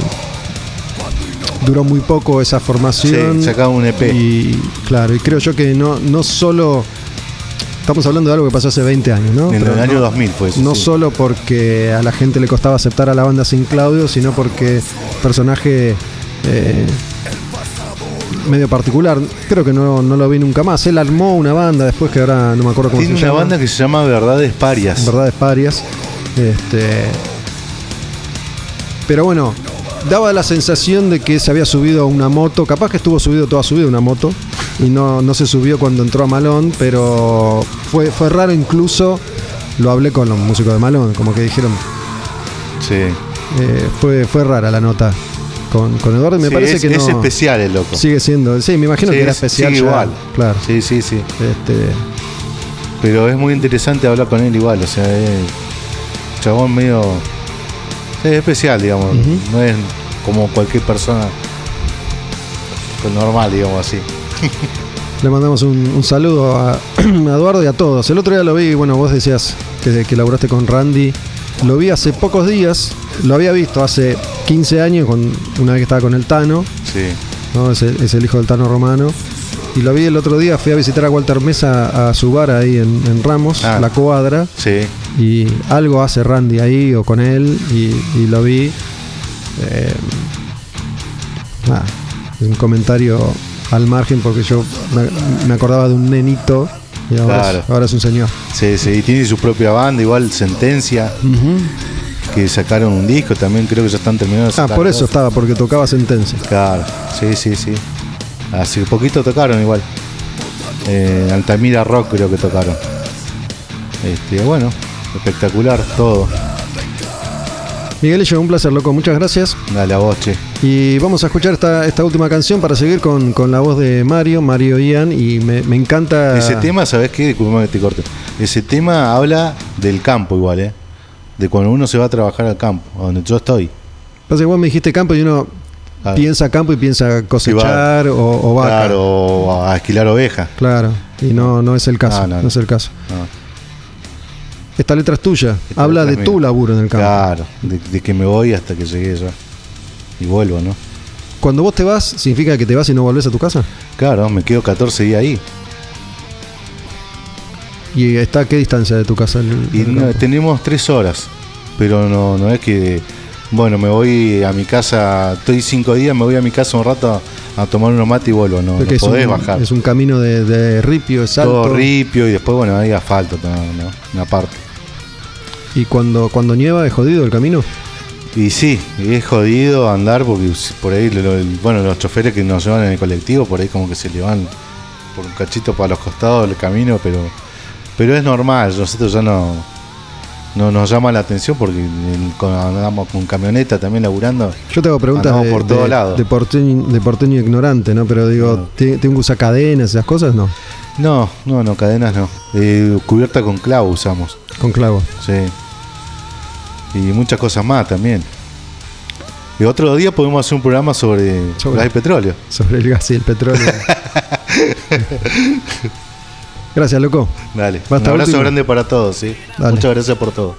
duró muy poco esa formación. Sí, sacaba un EP. Y claro, y creo yo que no, no solo. Estamos hablando de algo que pasó hace 20 años, ¿no? En Pero el año no- 2000 fue eso, No sí. solo porque a la gente le costaba aceptar a la banda sin Claudio, sino porque personaje eh, medio particular. Creo que no, no lo vi nunca más. Él armó una banda después que ahora no me acuerdo cómo Tiene se una llama. banda que se llama Verdades Parias. Verdades Parias. Este, pero bueno, daba la sensación de que se había subido a una moto. Capaz que estuvo subido toda su vida a una moto. Y no, no se subió cuando entró a Malón. Pero fue, fue raro incluso. Lo hablé con los músicos de Malón. Como que dijeron. Sí. eh, fue, fue rara la nota con, con Eduardo. Me Sí, parece es, que no. es especial el loco. Sigue siendo. Sí, me imagino Sí, que era es- especial. sigue ya, igual. Claro. Sí, sí, sí. Este, Pero es muy interesante hablar con él igual. O sea, es un chabón medio. Es especial, digamos. No es como cualquier persona normal, digamos así. Le mandamos un, un saludo a, a Eduardo y a todos. El otro día lo vi, bueno, vos decías que, que laburaste con Randy. Lo vi hace pocos días. Lo había visto hace 15 años, con, una vez que estaba con el Tano. Sí. ¿no? Es, el, es el hijo del Tano Romano. Y lo vi el otro día, fui a visitar a Walter Mesa a su bar ahí en, en Ramos, Ah. la cuadra. Sí. Y algo hace Randy ahí o con él. Y, y lo vi. Eh, un comentario al margen porque yo me, me acordaba de un nenito. Y ahora, Claro. es, ahora es un señor. Sí, sí. Y tiene su propia banda, igual Sentencia. Que sacaron un disco también, creo que ya están terminando de Ah, por eso dos. estaba, porque tocaba sentencia. Claro, sí, sí, sí. Hace poquito tocaron igual. Eh, Altamira Rock creo que tocaron. Este, bueno, espectacular todo. Miguel, un placer, loco. Muchas gracias. Dale a vos, che. Y vamos a escuchar esta, esta última canción para seguir con, con la voz de Mario, Mario Ian. Y me, me encanta. Ese tema, ¿sabes qué? Disculpame que te corte. Ese tema habla del campo igual, ¿eh? De cuando uno se va a trabajar al campo, a donde yo estoy. Pasa que vos me dijiste campo y uno piensa campo y piensa cosechar o, o vaca. Claro, o a esquilar ovejas. Claro, y no, no es el caso. No, No, no, no. es el caso. No. Esta letra es tuya. Habla de tu laburo en el campo. Claro, de, de que me voy hasta que llegue ya. Y vuelvo, ¿no? Cuando vos te vas, ¿significa que te vas y no volvés a tu casa? Claro, me quedo 14 días ahí. ¿Y está a qué distancia de tu casa? el- Y el no, campo? tenemos tres horas, pero no, no es que, bueno, me voy a mi casa, estoy cinco días, me voy a mi casa un rato a, a tomar unos mate y vuelvo, no, no podés un, bajar. es un camino de, de ripio, es alto. Todo ripio y después, bueno, hay asfalto, no, una parte. ¿Y cuando, cuando nieva es jodido el camino? Y sí, es jodido andar porque por ahí, bueno, los choferes que nos llevan en el colectivo, por ahí como que se le van por un cachito para los costados del camino, pero, pero es normal, nosotros ya no, no nos llama la atención porque andamos con camioneta también laburando. Yo te hago preguntas de, por de- porteño, de porteño ignorante, ¿no? Pero digo, ¿tiene, tiene que usar cadenas, esas cosas? No, No, no, no, cadenas no. Eh, cubierta con clavo usamos, con clavo. sí. Y muchas cosas más también. Y otro día podemos hacer un programa sobre, Sobre- gas y petróleo. Sobre el gas y el petróleo. Gracias, loco. Dale. Basta, un abrazo último. grande para todos, ¿sí? Dale. Muchas gracias por todo.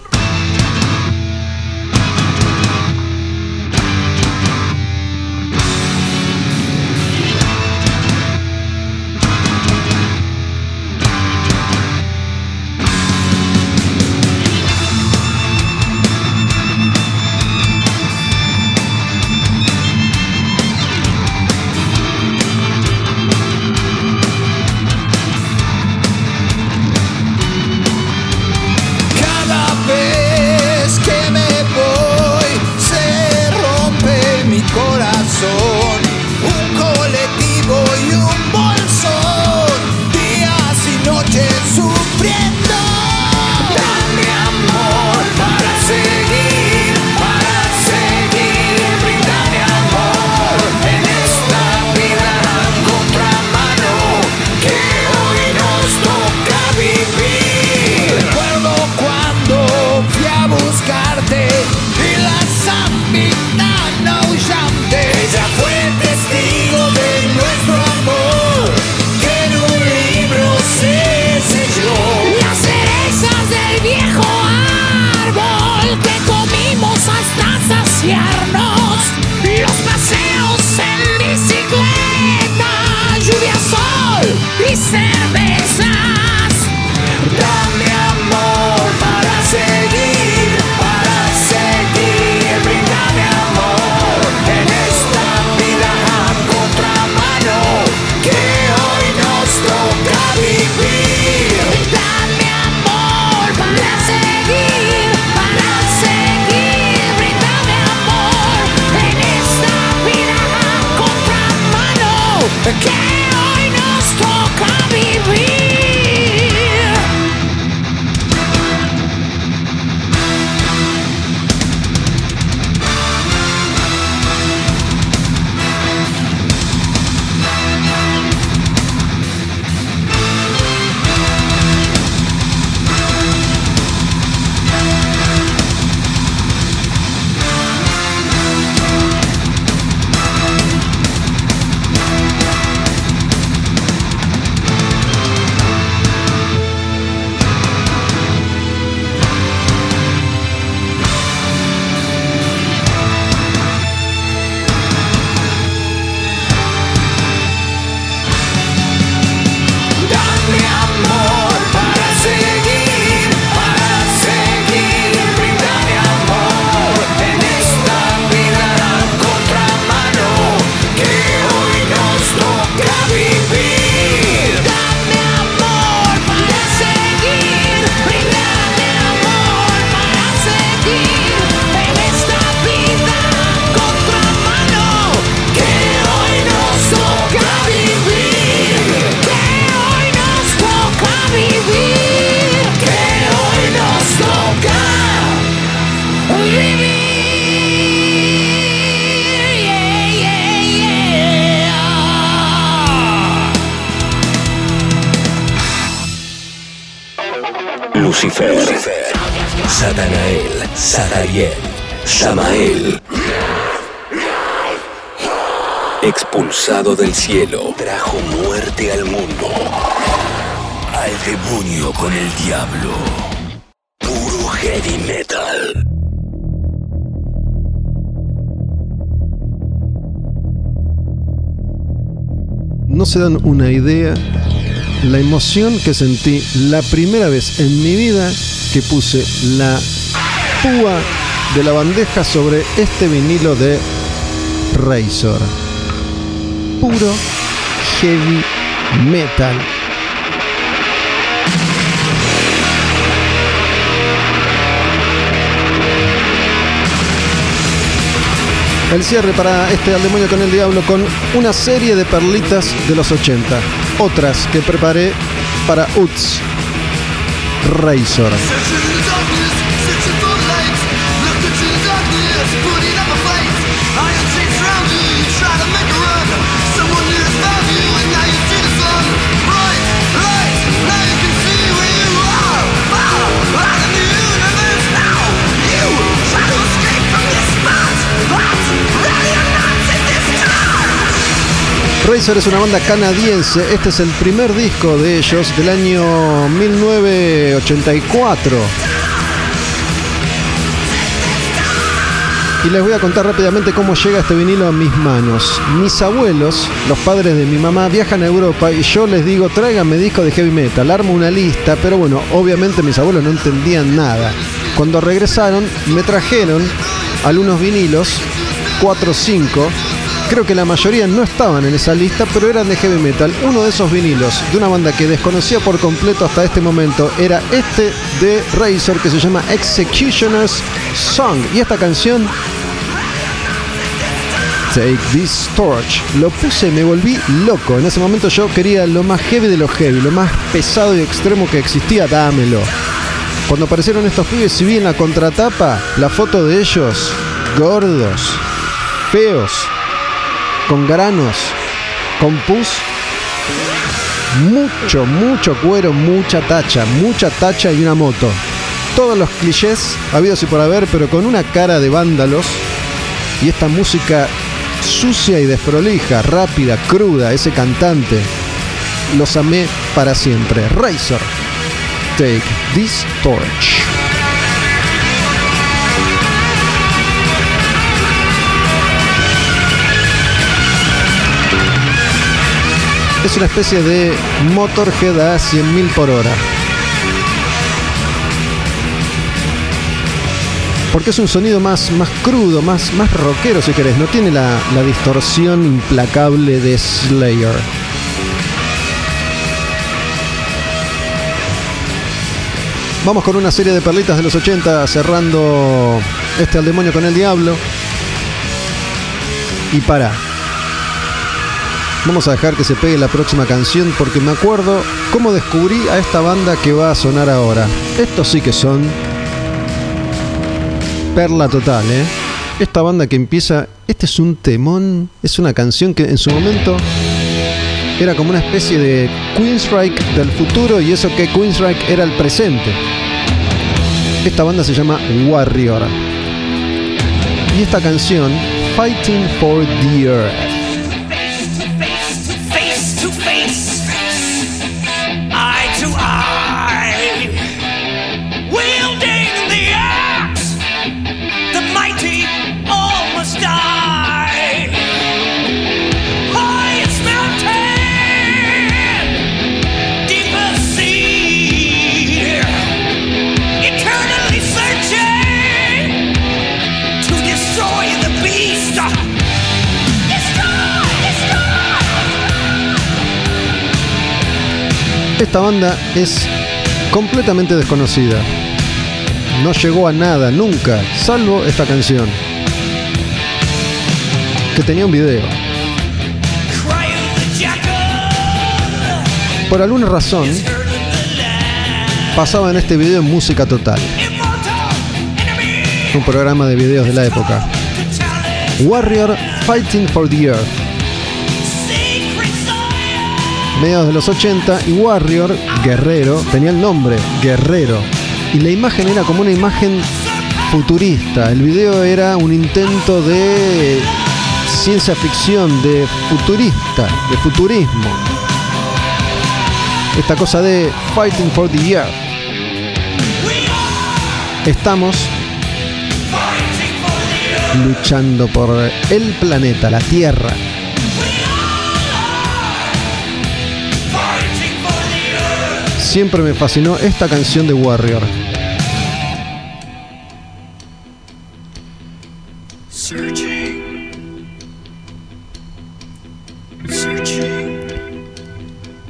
Cielo, trajo muerte al mundo. Al demonio con el diablo. Puro heavy metal. No se dan una idea la emoción que sentí la primera vez en mi vida que puse la púa de la bandeja sobre este vinilo de Razor. Puro heavy metal. El cierre para este Al Demonio con el Diablo con una serie de perlitas de los 80. Otras que preparé para UTS. Razor. Razor es una banda canadiense. Este es el primer disco de ellos del año 1984. Y les voy a contar rápidamente cómo llega este vinilo a mis manos. Mis abuelos, los padres de mi mamá, viajan a Europa y yo les digo, tráiganme discos de heavy metal. Armo una lista, pero bueno, obviamente mis abuelos no entendían nada. Cuando regresaron, me trajeron algunos vinilos, 4 o 5, Creo que la mayoría no estaban en esa lista, pero eran de heavy metal. Uno de esos vinilos de una banda que desconocía por completo hasta este momento era este de Razor que se llama Executioner's Song. Y esta canción, Take This Torch, lo puse me volví loco. En ese momento yo quería lo más heavy de lo heavy, lo más pesado y extremo que existía, dámelo. Cuando aparecieron estos pibes, si vi en la contratapa la foto de ellos, gordos, feos, con granos, con pus, mucho, mucho cuero, mucha tacha, mucha tacha y una moto. Todos los clichés habidos y por haber, pero con una cara de vándalos y esta música sucia y desprolija, rápida, cruda, ese cantante. Los amé para siempre. Razor, take this torch. Es una especie de Motorhead a 100.000 por hora. Porque es un sonido más, más crudo, más, más rockero si querés. No tiene la, la distorsión implacable de Slayer. Vamos con una serie de perlitas de los 80 cerrando este al demonio con el diablo. Y para. Vamos a dejar que se pegue la próxima canción porque me acuerdo cómo descubrí a esta banda que va a sonar ahora. Estos sí que son perla total, ¿eh? Esta banda que empieza, este es un temón, es una canción que en su momento era como una especie de Queensryche del futuro y eso que Queensryche era el presente. Esta banda se llama Warrior. Y esta canción, Fighting for the Earth. Esta banda es completamente desconocida. No llegó a nada, nunca, salvo esta canción. Que tenía un video. Por alguna razón, pasaba en este video en música total. Un programa de videos de la época. Warrior Fighting for the Earth. Mediados de los 80, y Warrior, Guerrero, tenía el nombre, Guerrero. Y la imagen era como una imagen futurista. El video era un intento de ciencia ficción, de futurista, de futurismo. Esta cosa de Fighting for the Earth. Estamos luchando por el planeta, la Tierra. Siempre me fascinó esta canción de Warrior.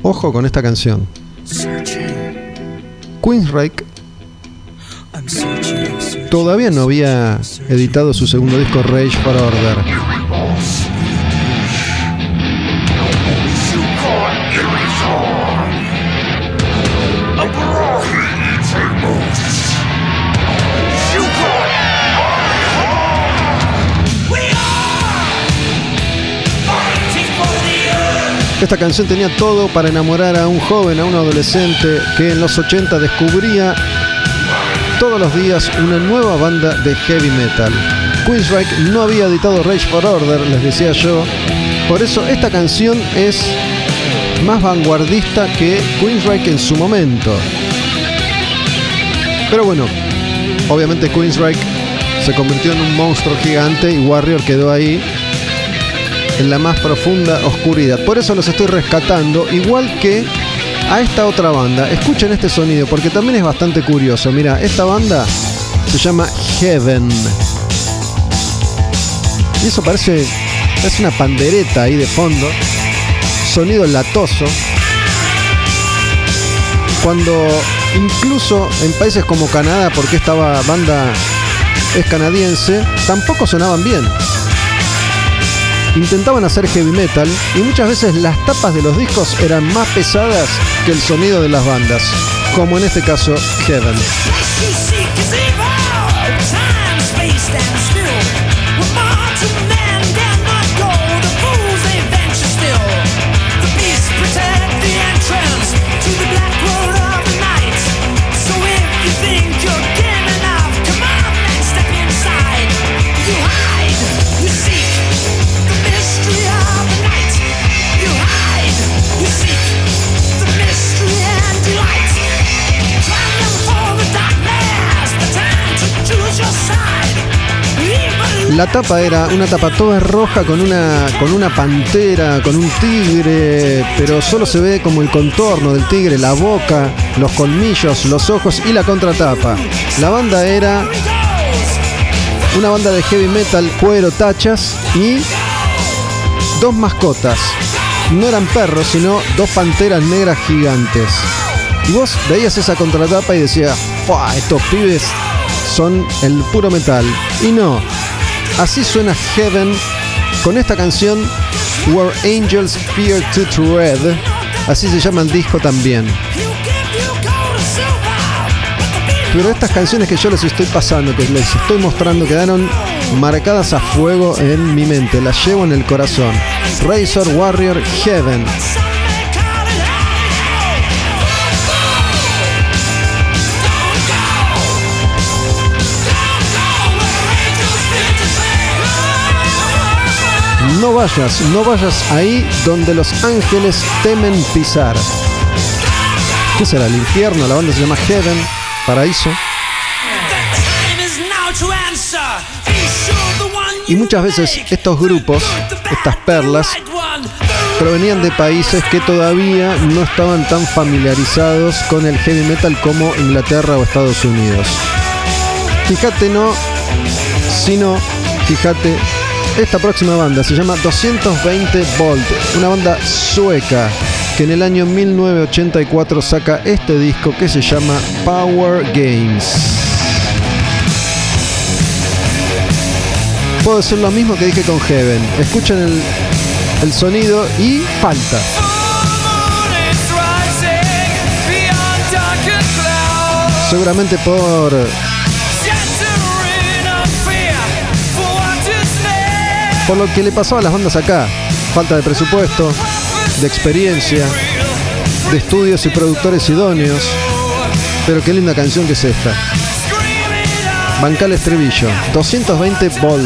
Ojo con esta canción. Searching. todavía no había editado su segundo disco Rage for Order. Esta canción tenía todo para enamorar a un joven, a un adolescente que en los 80 descubría todos los días una nueva banda de heavy metal. Queensryche no había editado Rage for Order, les decía yo. Por eso esta canción es más vanguardista que Queensryche en su momento. Pero bueno, obviamente Queensryche se convirtió en un monstruo gigante y Warrior quedó ahí en la más profunda oscuridad. Por eso los estoy rescatando, igual que a esta otra banda. Escuchen este sonido porque también es bastante curioso. Mira, esta banda se llama Heaven. Y eso parece es una pandereta ahí de fondo. Sonido latoso. Cuando incluso en países como Canadá, porque esta banda es canadiense, tampoco sonaban bien intentaban hacer heavy metal y muchas veces las tapas de los discos eran más pesadas que el sonido de las bandas, como en este caso Heaven. La tapa era una tapa toda roja con una, con una pantera, con un tigre, pero solo se ve como el contorno del tigre, la boca, los colmillos, los ojos y la contratapa. La banda era una banda de heavy metal, cuero, tachas y dos mascotas. No eran perros, sino dos panteras negras gigantes. Y vos veías esa contratapa y decías. Estos pibes son el puro metal. Y no, Así suena Heaven con esta canción Where Angels Fear to Tread. Así se llama el disco también. Pero estas canciones que yo les estoy pasando, que les estoy mostrando, quedaron marcadas a fuego en mi mente. Las llevo en el corazón. Razor Warrior Heaven. No vayas, no vayas ahí donde los ángeles temen pisar. ¿Qué será? ¿El infierno? La banda se llama Heaven, Paraíso. Y muchas veces estos grupos, estas perlas, provenían de países que todavía no estaban tan familiarizados con el heavy metal como Inglaterra o Estados Unidos. Fíjate no, sino fíjate esta próxima banda se llama 220 Volt, una banda sueca que en el año 1984 saca este disco que se llama Power Games. Puedo decir lo mismo que dije con Heaven. Escuchen el, el sonido y falta. Seguramente por por lo que le pasó a las bandas acá. Falta de presupuesto, de experiencia. de estudios y productores idóneos. Pero qué linda canción que es esta. Bancal Estribillo, 220 Volt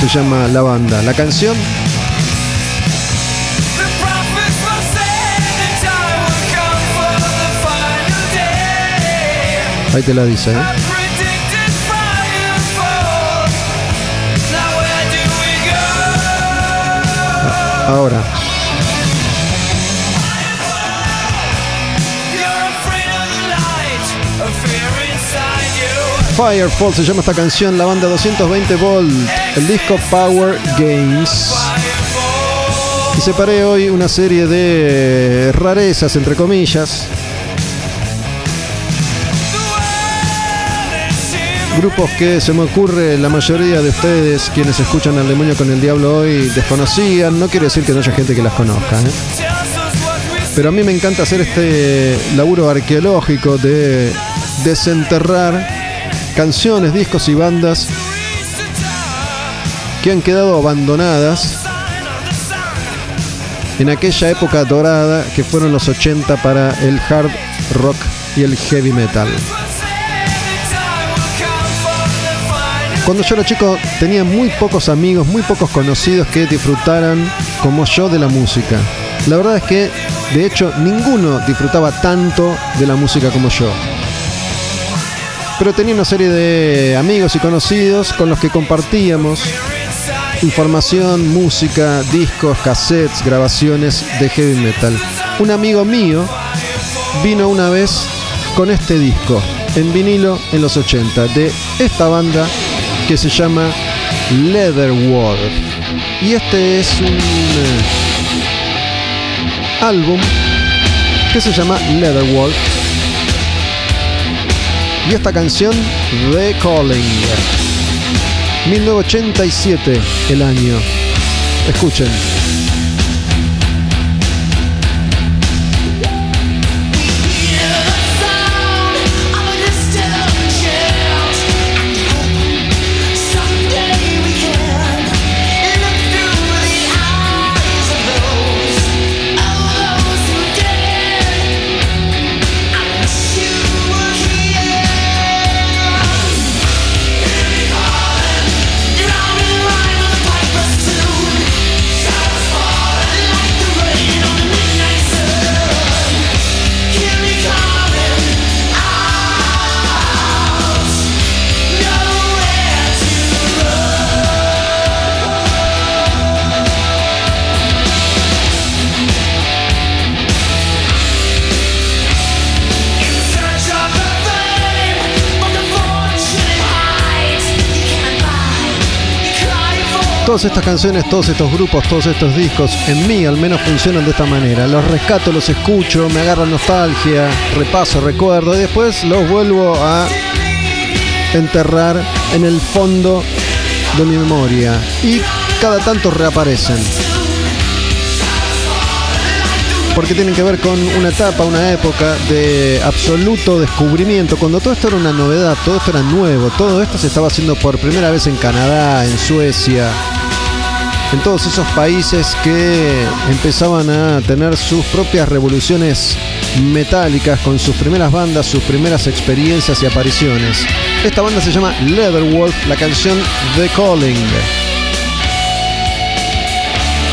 se llama la banda. La canción Ahí te la dice, ¿eh? Ahora. Firefall se llama esta canción, la banda 220 Volt, el disco Power Games. Y separé hoy una serie de rarezas, entre comillas. Grupos que se me ocurre la mayoría de ustedes, quienes escuchan al demonio con el diablo hoy, desconocían. No quiere decir que no haya gente que las conozca. ¿eh? Pero a mí me encanta hacer este laburo arqueológico de desenterrar canciones, discos y bandas que han quedado abandonadas en aquella época dorada que fueron los 80 para el hard rock y el heavy metal. Cuando yo era chico tenía muy pocos amigos, muy pocos conocidos que disfrutaran como yo de la música. La verdad es que, de hecho, ninguno disfrutaba tanto de la música como yo. Pero tenía una serie de amigos y conocidos con los que compartíamos información, música, discos, cassettes, grabaciones de heavy metal. Un amigo mío vino una vez con este disco en vinilo en los 80 de esta banda que se llama Leatherwolf. Y este es un eh, álbum que se llama Leatherwolf. Y esta canción, The Calling. 1987 el año. Escuchen. Todas estas canciones, todos estos grupos, todos estos discos, en mí al menos funcionan de esta manera. Los rescato, los escucho, me agarran nostalgia, repaso, recuerdo y después los vuelvo a enterrar en el fondo de mi memoria. Y cada tanto reaparecen. Porque tienen que ver con una etapa, una época de absoluto descubrimiento. Cuando todo esto era una novedad, todo esto era nuevo, todo esto se estaba haciendo por primera vez en Canadá, en Suecia, en todos esos países que empezaban a tener sus propias revoluciones metálicas con sus primeras bandas, sus primeras experiencias y apariciones. Esta banda se llama Leatherwolf, la canción The Calling.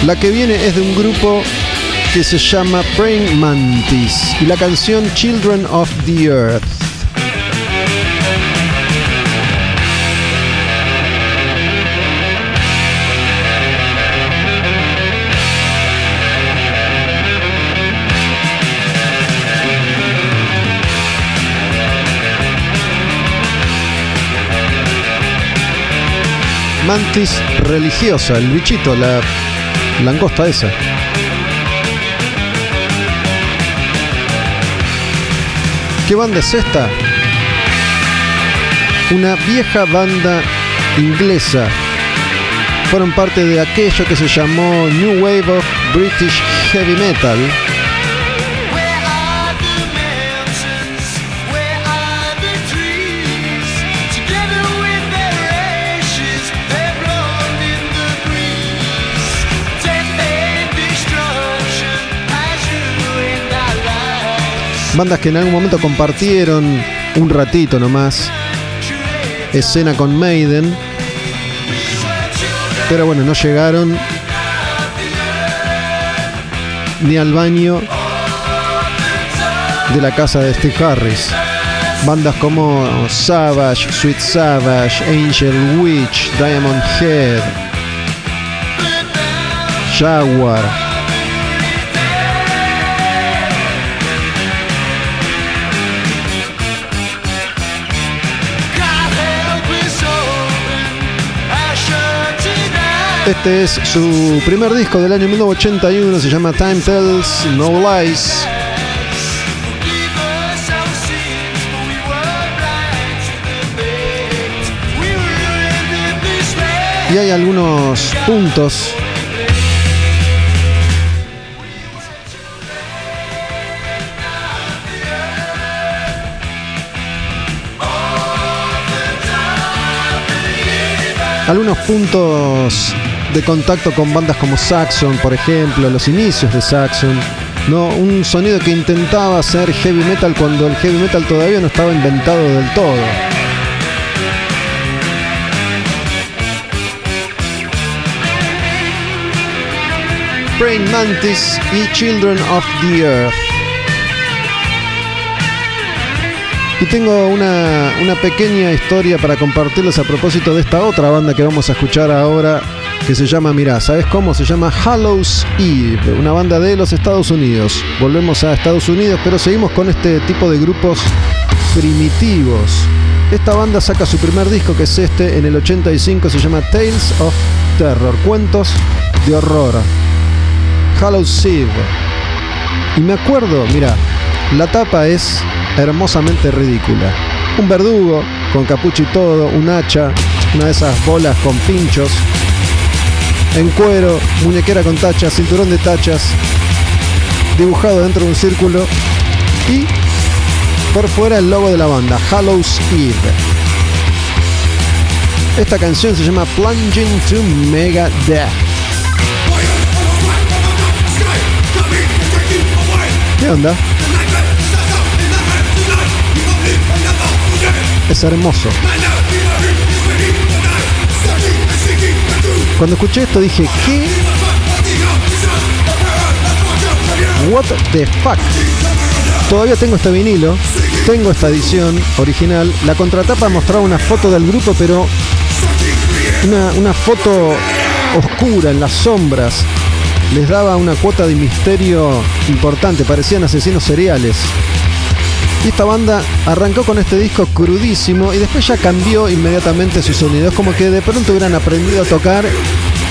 La que viene es de un grupo que se llama Praying Mantis y la canción Children of the Earth. Mantis religiosa, el bichito, la langosta esa. ¿Qué banda es esta? Una vieja banda inglesa. Fueron parte de aquello que se llamó New Wave of British Heavy Metal. Bandas que en algún momento compartieron un ratito nomás escena con Maiden. Pero bueno, no llegaron ni al baño de la casa de Steve Harris. Bandas como Savage, Sweet Savage, Angel Witch, Diamond Head, Jaguar. Este es su primer disco del año 1981, se llama Time Tells No Lies. Y hay algunos puntos algunos puntos de contacto con bandas como Saxon, por ejemplo, los inicios de Saxon. ¿no? Un sonido que intentaba ser heavy metal cuando el heavy metal todavía no estaba inventado del todo. Praying Mantis y Children of the Earth. Y tengo una, una pequeña historia para compartirles a propósito de esta otra banda que vamos a escuchar ahora, que se llama, mirá, ¿sabes cómo? Se llama Hallows Eve, una banda de los Estados Unidos. Volvemos a Estados Unidos, pero seguimos con este tipo de grupos primitivos. Esta banda saca su primer disco, que es este, en el 85, se llama Tales of Terror, cuentos de horror. Hallows Eve. Y me acuerdo, mira, la tapa es hermosamente ridícula. Un verdugo con capucha y todo, un hacha, una de esas bolas con pinchos, en cuero, muñequera con tachas, cinturón de tachas, dibujado dentro de un círculo y por fuera el logo de la banda, Hallows Eve. Esta canción se llama Plunging to Mega Death. ¿Qué onda? Es hermoso. Cuando escuché esto dije, ¿qué? What the fuck? Todavía tengo este vinilo, tengo esta edición original. La contratapa mostraba una foto del grupo, pero una, una foto oscura en las sombras. Les daba una cuota de misterio importante, parecían asesinos seriales. Y esta banda arrancó con este disco crudísimo y después ya cambió inmediatamente su sonido. Es como que de pronto hubieran aprendido a tocar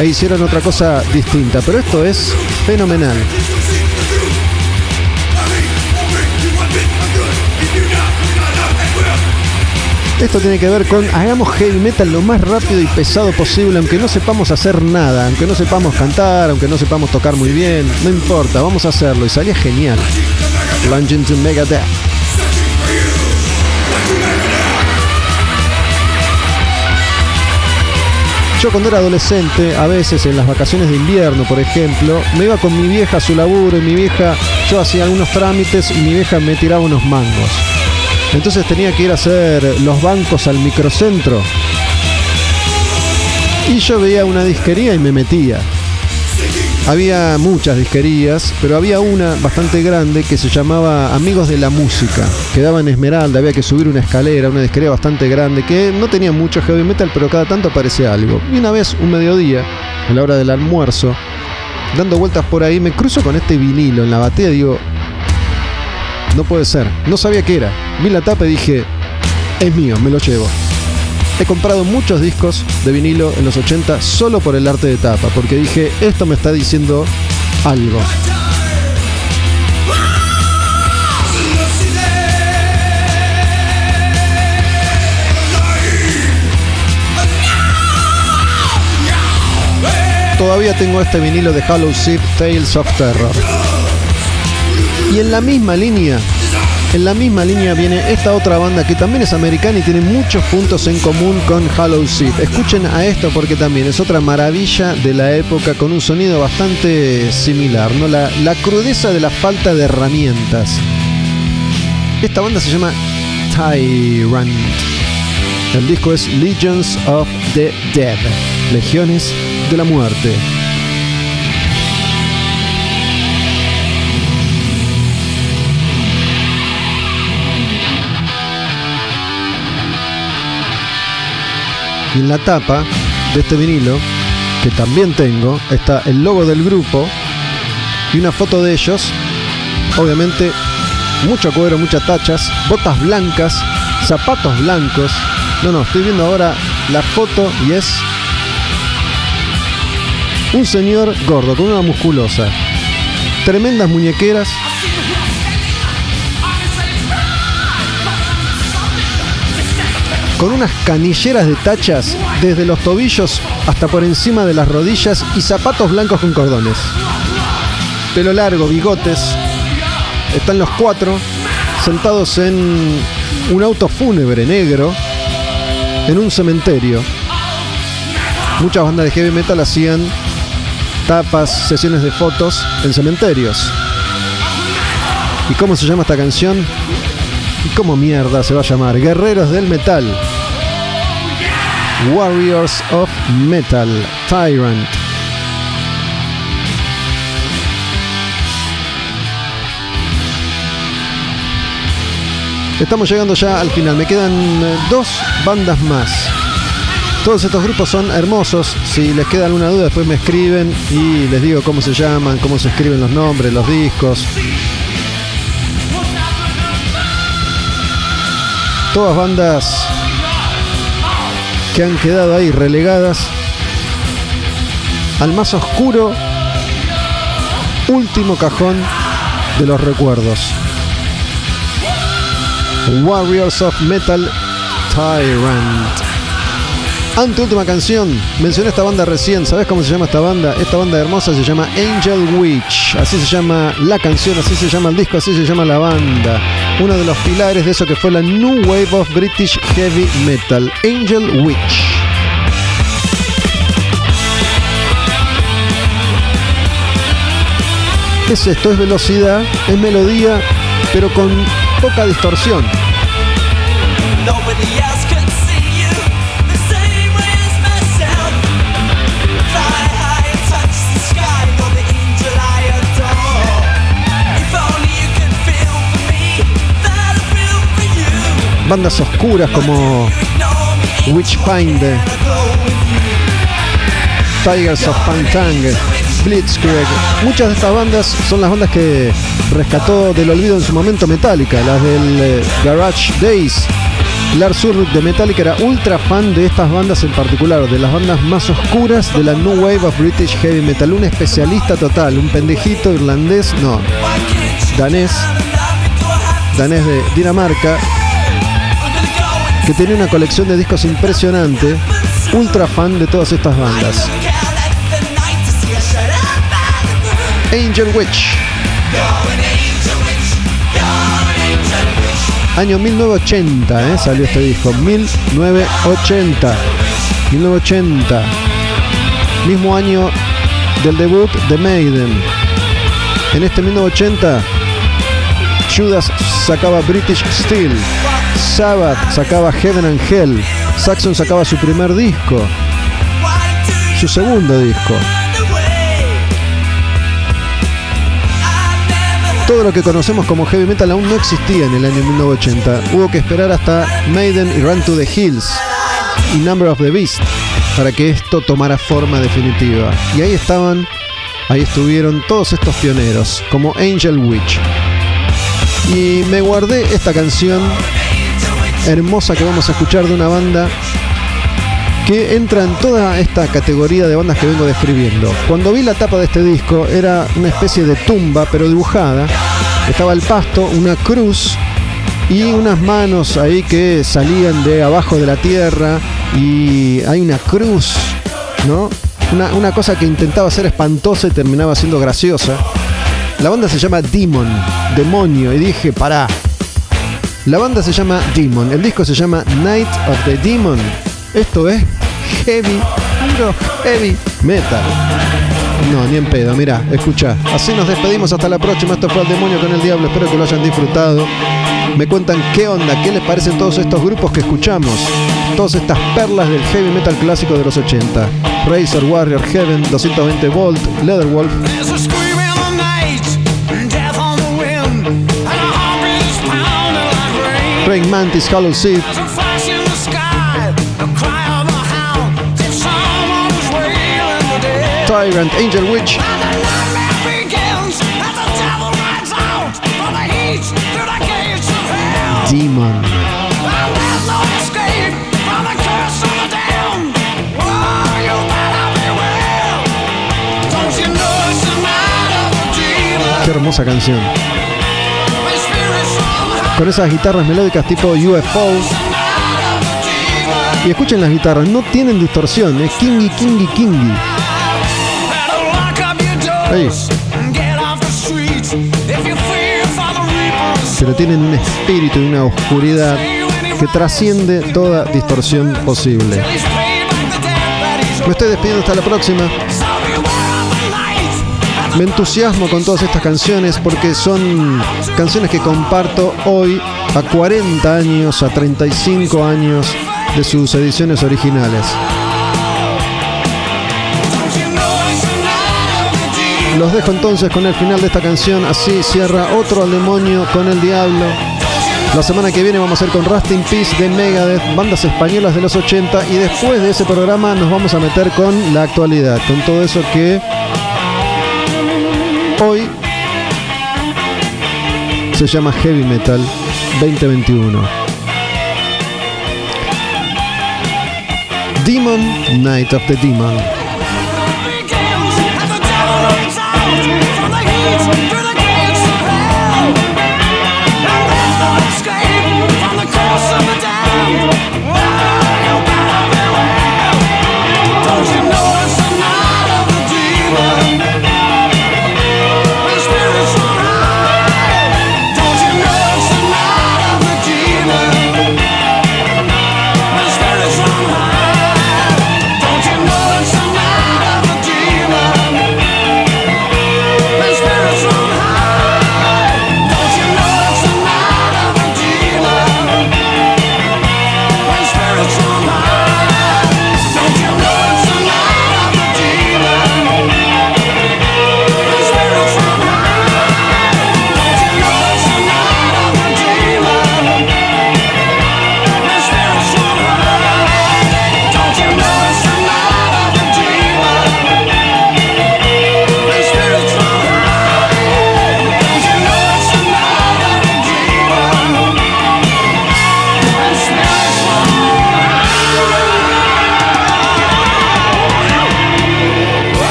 e hicieron otra cosa distinta. Pero esto es fenomenal. Esto tiene que ver con hagamos heavy metal lo más rápido y pesado posible, aunque no sepamos hacer nada, aunque no sepamos cantar, aunque no sepamos tocar muy bien, no importa, vamos a hacerlo y salía genial. Plunging to Megadeth. Yo cuando era adolescente, a veces en las vacaciones de invierno, por ejemplo, me iba con mi vieja a su laburo y mi vieja, yo hacía algunos trámites y mi vieja me tiraba unos mangos. Entonces tenía que ir a hacer los bancos al microcentro. Y yo veía una disquería y me metía. Había muchas disquerías, pero había una bastante grande que se llamaba Amigos de la Música. Quedaba en Esmeralda, había que subir una escalera, una disquería bastante grande que no tenía mucho heavy metal, pero cada tanto aparecía algo. Y una vez, un mediodía, a la hora del almuerzo, dando vueltas por ahí, me cruzo con este vinilo en la batea y digo, no puede ser, no sabía qué era. Vi la tapa y dije, es mío, me lo llevo. He comprado muchos discos de vinilo en los 80 solo por el arte de tapa, porque dije, esto me está diciendo algo. Todavía tengo este vinilo de Hollow Ship Tales of Terror. Y en la misma línea, en la misma línea viene esta otra banda que también es americana y tiene muchos puntos en común con Hollow Seed. Escuchen a esto porque también es otra maravilla de la época con un sonido bastante similar, ¿no? La, la crudeza de la falta de herramientas. Esta banda se llama Tyrant. El disco es Legions of the Dead, Legiones de la Muerte. Y en la tapa de este vinilo, que también tengo, está el logo del grupo y una foto de ellos. Obviamente, mucho cuero, muchas tachas, botas blancas, zapatos blancos. No, no, estoy viendo ahora la foto y es un señor gordo con una musculosa, tremendas muñequeras. Con unas canilleras de tachas desde los tobillos hasta por encima de las rodillas y zapatos blancos con cordones. Pelo largo, bigotes. Están los cuatro sentados en un auto fúnebre negro en un cementerio. Muchas bandas de heavy metal hacían tapas, sesiones de fotos en cementerios. ¿Y cómo se llama esta canción? ¿Y cómo mierda se va a llamar? Guerreros del Metal. Warriors of Metal. Tyrant. Estamos llegando ya al final. Me quedan eh, dos bandas más. Todos estos grupos son hermosos. Si les queda alguna duda, después me escriben y les digo cómo se llaman, cómo se escriben los nombres, los discos. Todas bandas que han quedado ahí relegadas al más oscuro último cajón de los recuerdos. Warriors of Metal Tyrant. Anteúltima canción. Mencioné esta banda recién. ¿Sabes cómo se llama esta banda? Esta banda hermosa se llama Angel Witch. Así se llama la canción, así se llama el disco, así se llama la banda. Uno de los pilares de eso que fue la New Wave of British Heavy Metal. Angel Witch. ¿Qué es esto? Es velocidad, es melodía, pero con poca distorsión. Bandas oscuras como Witchfinder, Tigers of Pantang, Blitzkrieg. Muchas de estas bandas son las bandas que rescató del olvido en su momento Metallica, las del eh, Garage Days. Lars Ulrich de Metallica era ultra fan de estas bandas en particular, de las bandas más oscuras de la New Wave of British Heavy Metal. Un especialista total, un pendejito irlandés, no, danés, danés de Dinamarca, que tenía una colección de discos impresionante, ultra fan de todas estas bandas. Angel Witch. Año 1980, ¿eh? salió este disco. 1980. 1980. Mismo año del debut de Maiden. En este 1980, Judas sacaba British Steel. Sabbath sacaba Heaven and Hell. Saxon sacaba su primer disco. Su segundo disco. Todo lo que conocemos como heavy metal aún no existía en el año 1980. Hubo que esperar hasta Maiden y Run to the Hills y Number of the Beast para que esto tomara forma definitiva. Y ahí estaban, ahí estuvieron todos estos pioneros, como Angel Witch. Y me guardé esta canción hermosa que vamos a escuchar de una banda que entra en toda esta categoría de bandas que vengo describiendo. Cuando vi la tapa de este disco era una especie de tumba pero dibujada. Estaba el pasto, una cruz y unas manos ahí que salían de abajo de la tierra y hay una cruz, ¿no? Una, cosa que intentaba ser espantosa y terminaba siendo graciosa. La banda se llama Demon, demonio, y dije, pará. La banda se llama Demon, el disco se llama Night of the Demon. Esto es heavy, puro heavy metal. No, ni en pedo, mirá, escucha. Así nos despedimos hasta la próxima. Esto fue el demonio con el diablo. Espero que lo hayan disfrutado. me cuentan qué onda, qué les parecen todos estos grupos que escuchamos, todas estas perlas del heavy metal clásico de los 80. Razor, Warrior, Heaven, 220 Volt, Leatherwolf, featuring Mantis Hollow Seed. Tyrant Angel Witch. Demon. Qué hermosa canción. Con esas guitarras melódicas tipo UFO. Y escuchen las guitarras, no tienen distorsión, es kingy, kingy, kingy. Reapers, Pero tienen un espíritu y una oscuridad que trasciende toda distorsión posible. Me estoy despidiendo hasta la próxima. Me entusiasmo con todas estas canciones porque son canciones que comparto hoy a 40 años, a 35 años de sus ediciones originales. Los dejo entonces con el final de esta canción, así cierra otro al demonio con el diablo. La semana que viene vamos a ir con Rust in Peace de Megadeth, bandas españolas de los 80 y después de ese programa nos vamos a meter con la actualidad, con todo eso que hoy se llama Heavy Metal 2021. Demon Night of the Demon.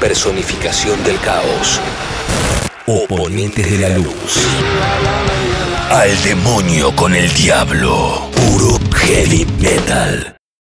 Personificación del caos. Oponentes de la luz. Al demonio con el diablo. Puro heavy metal.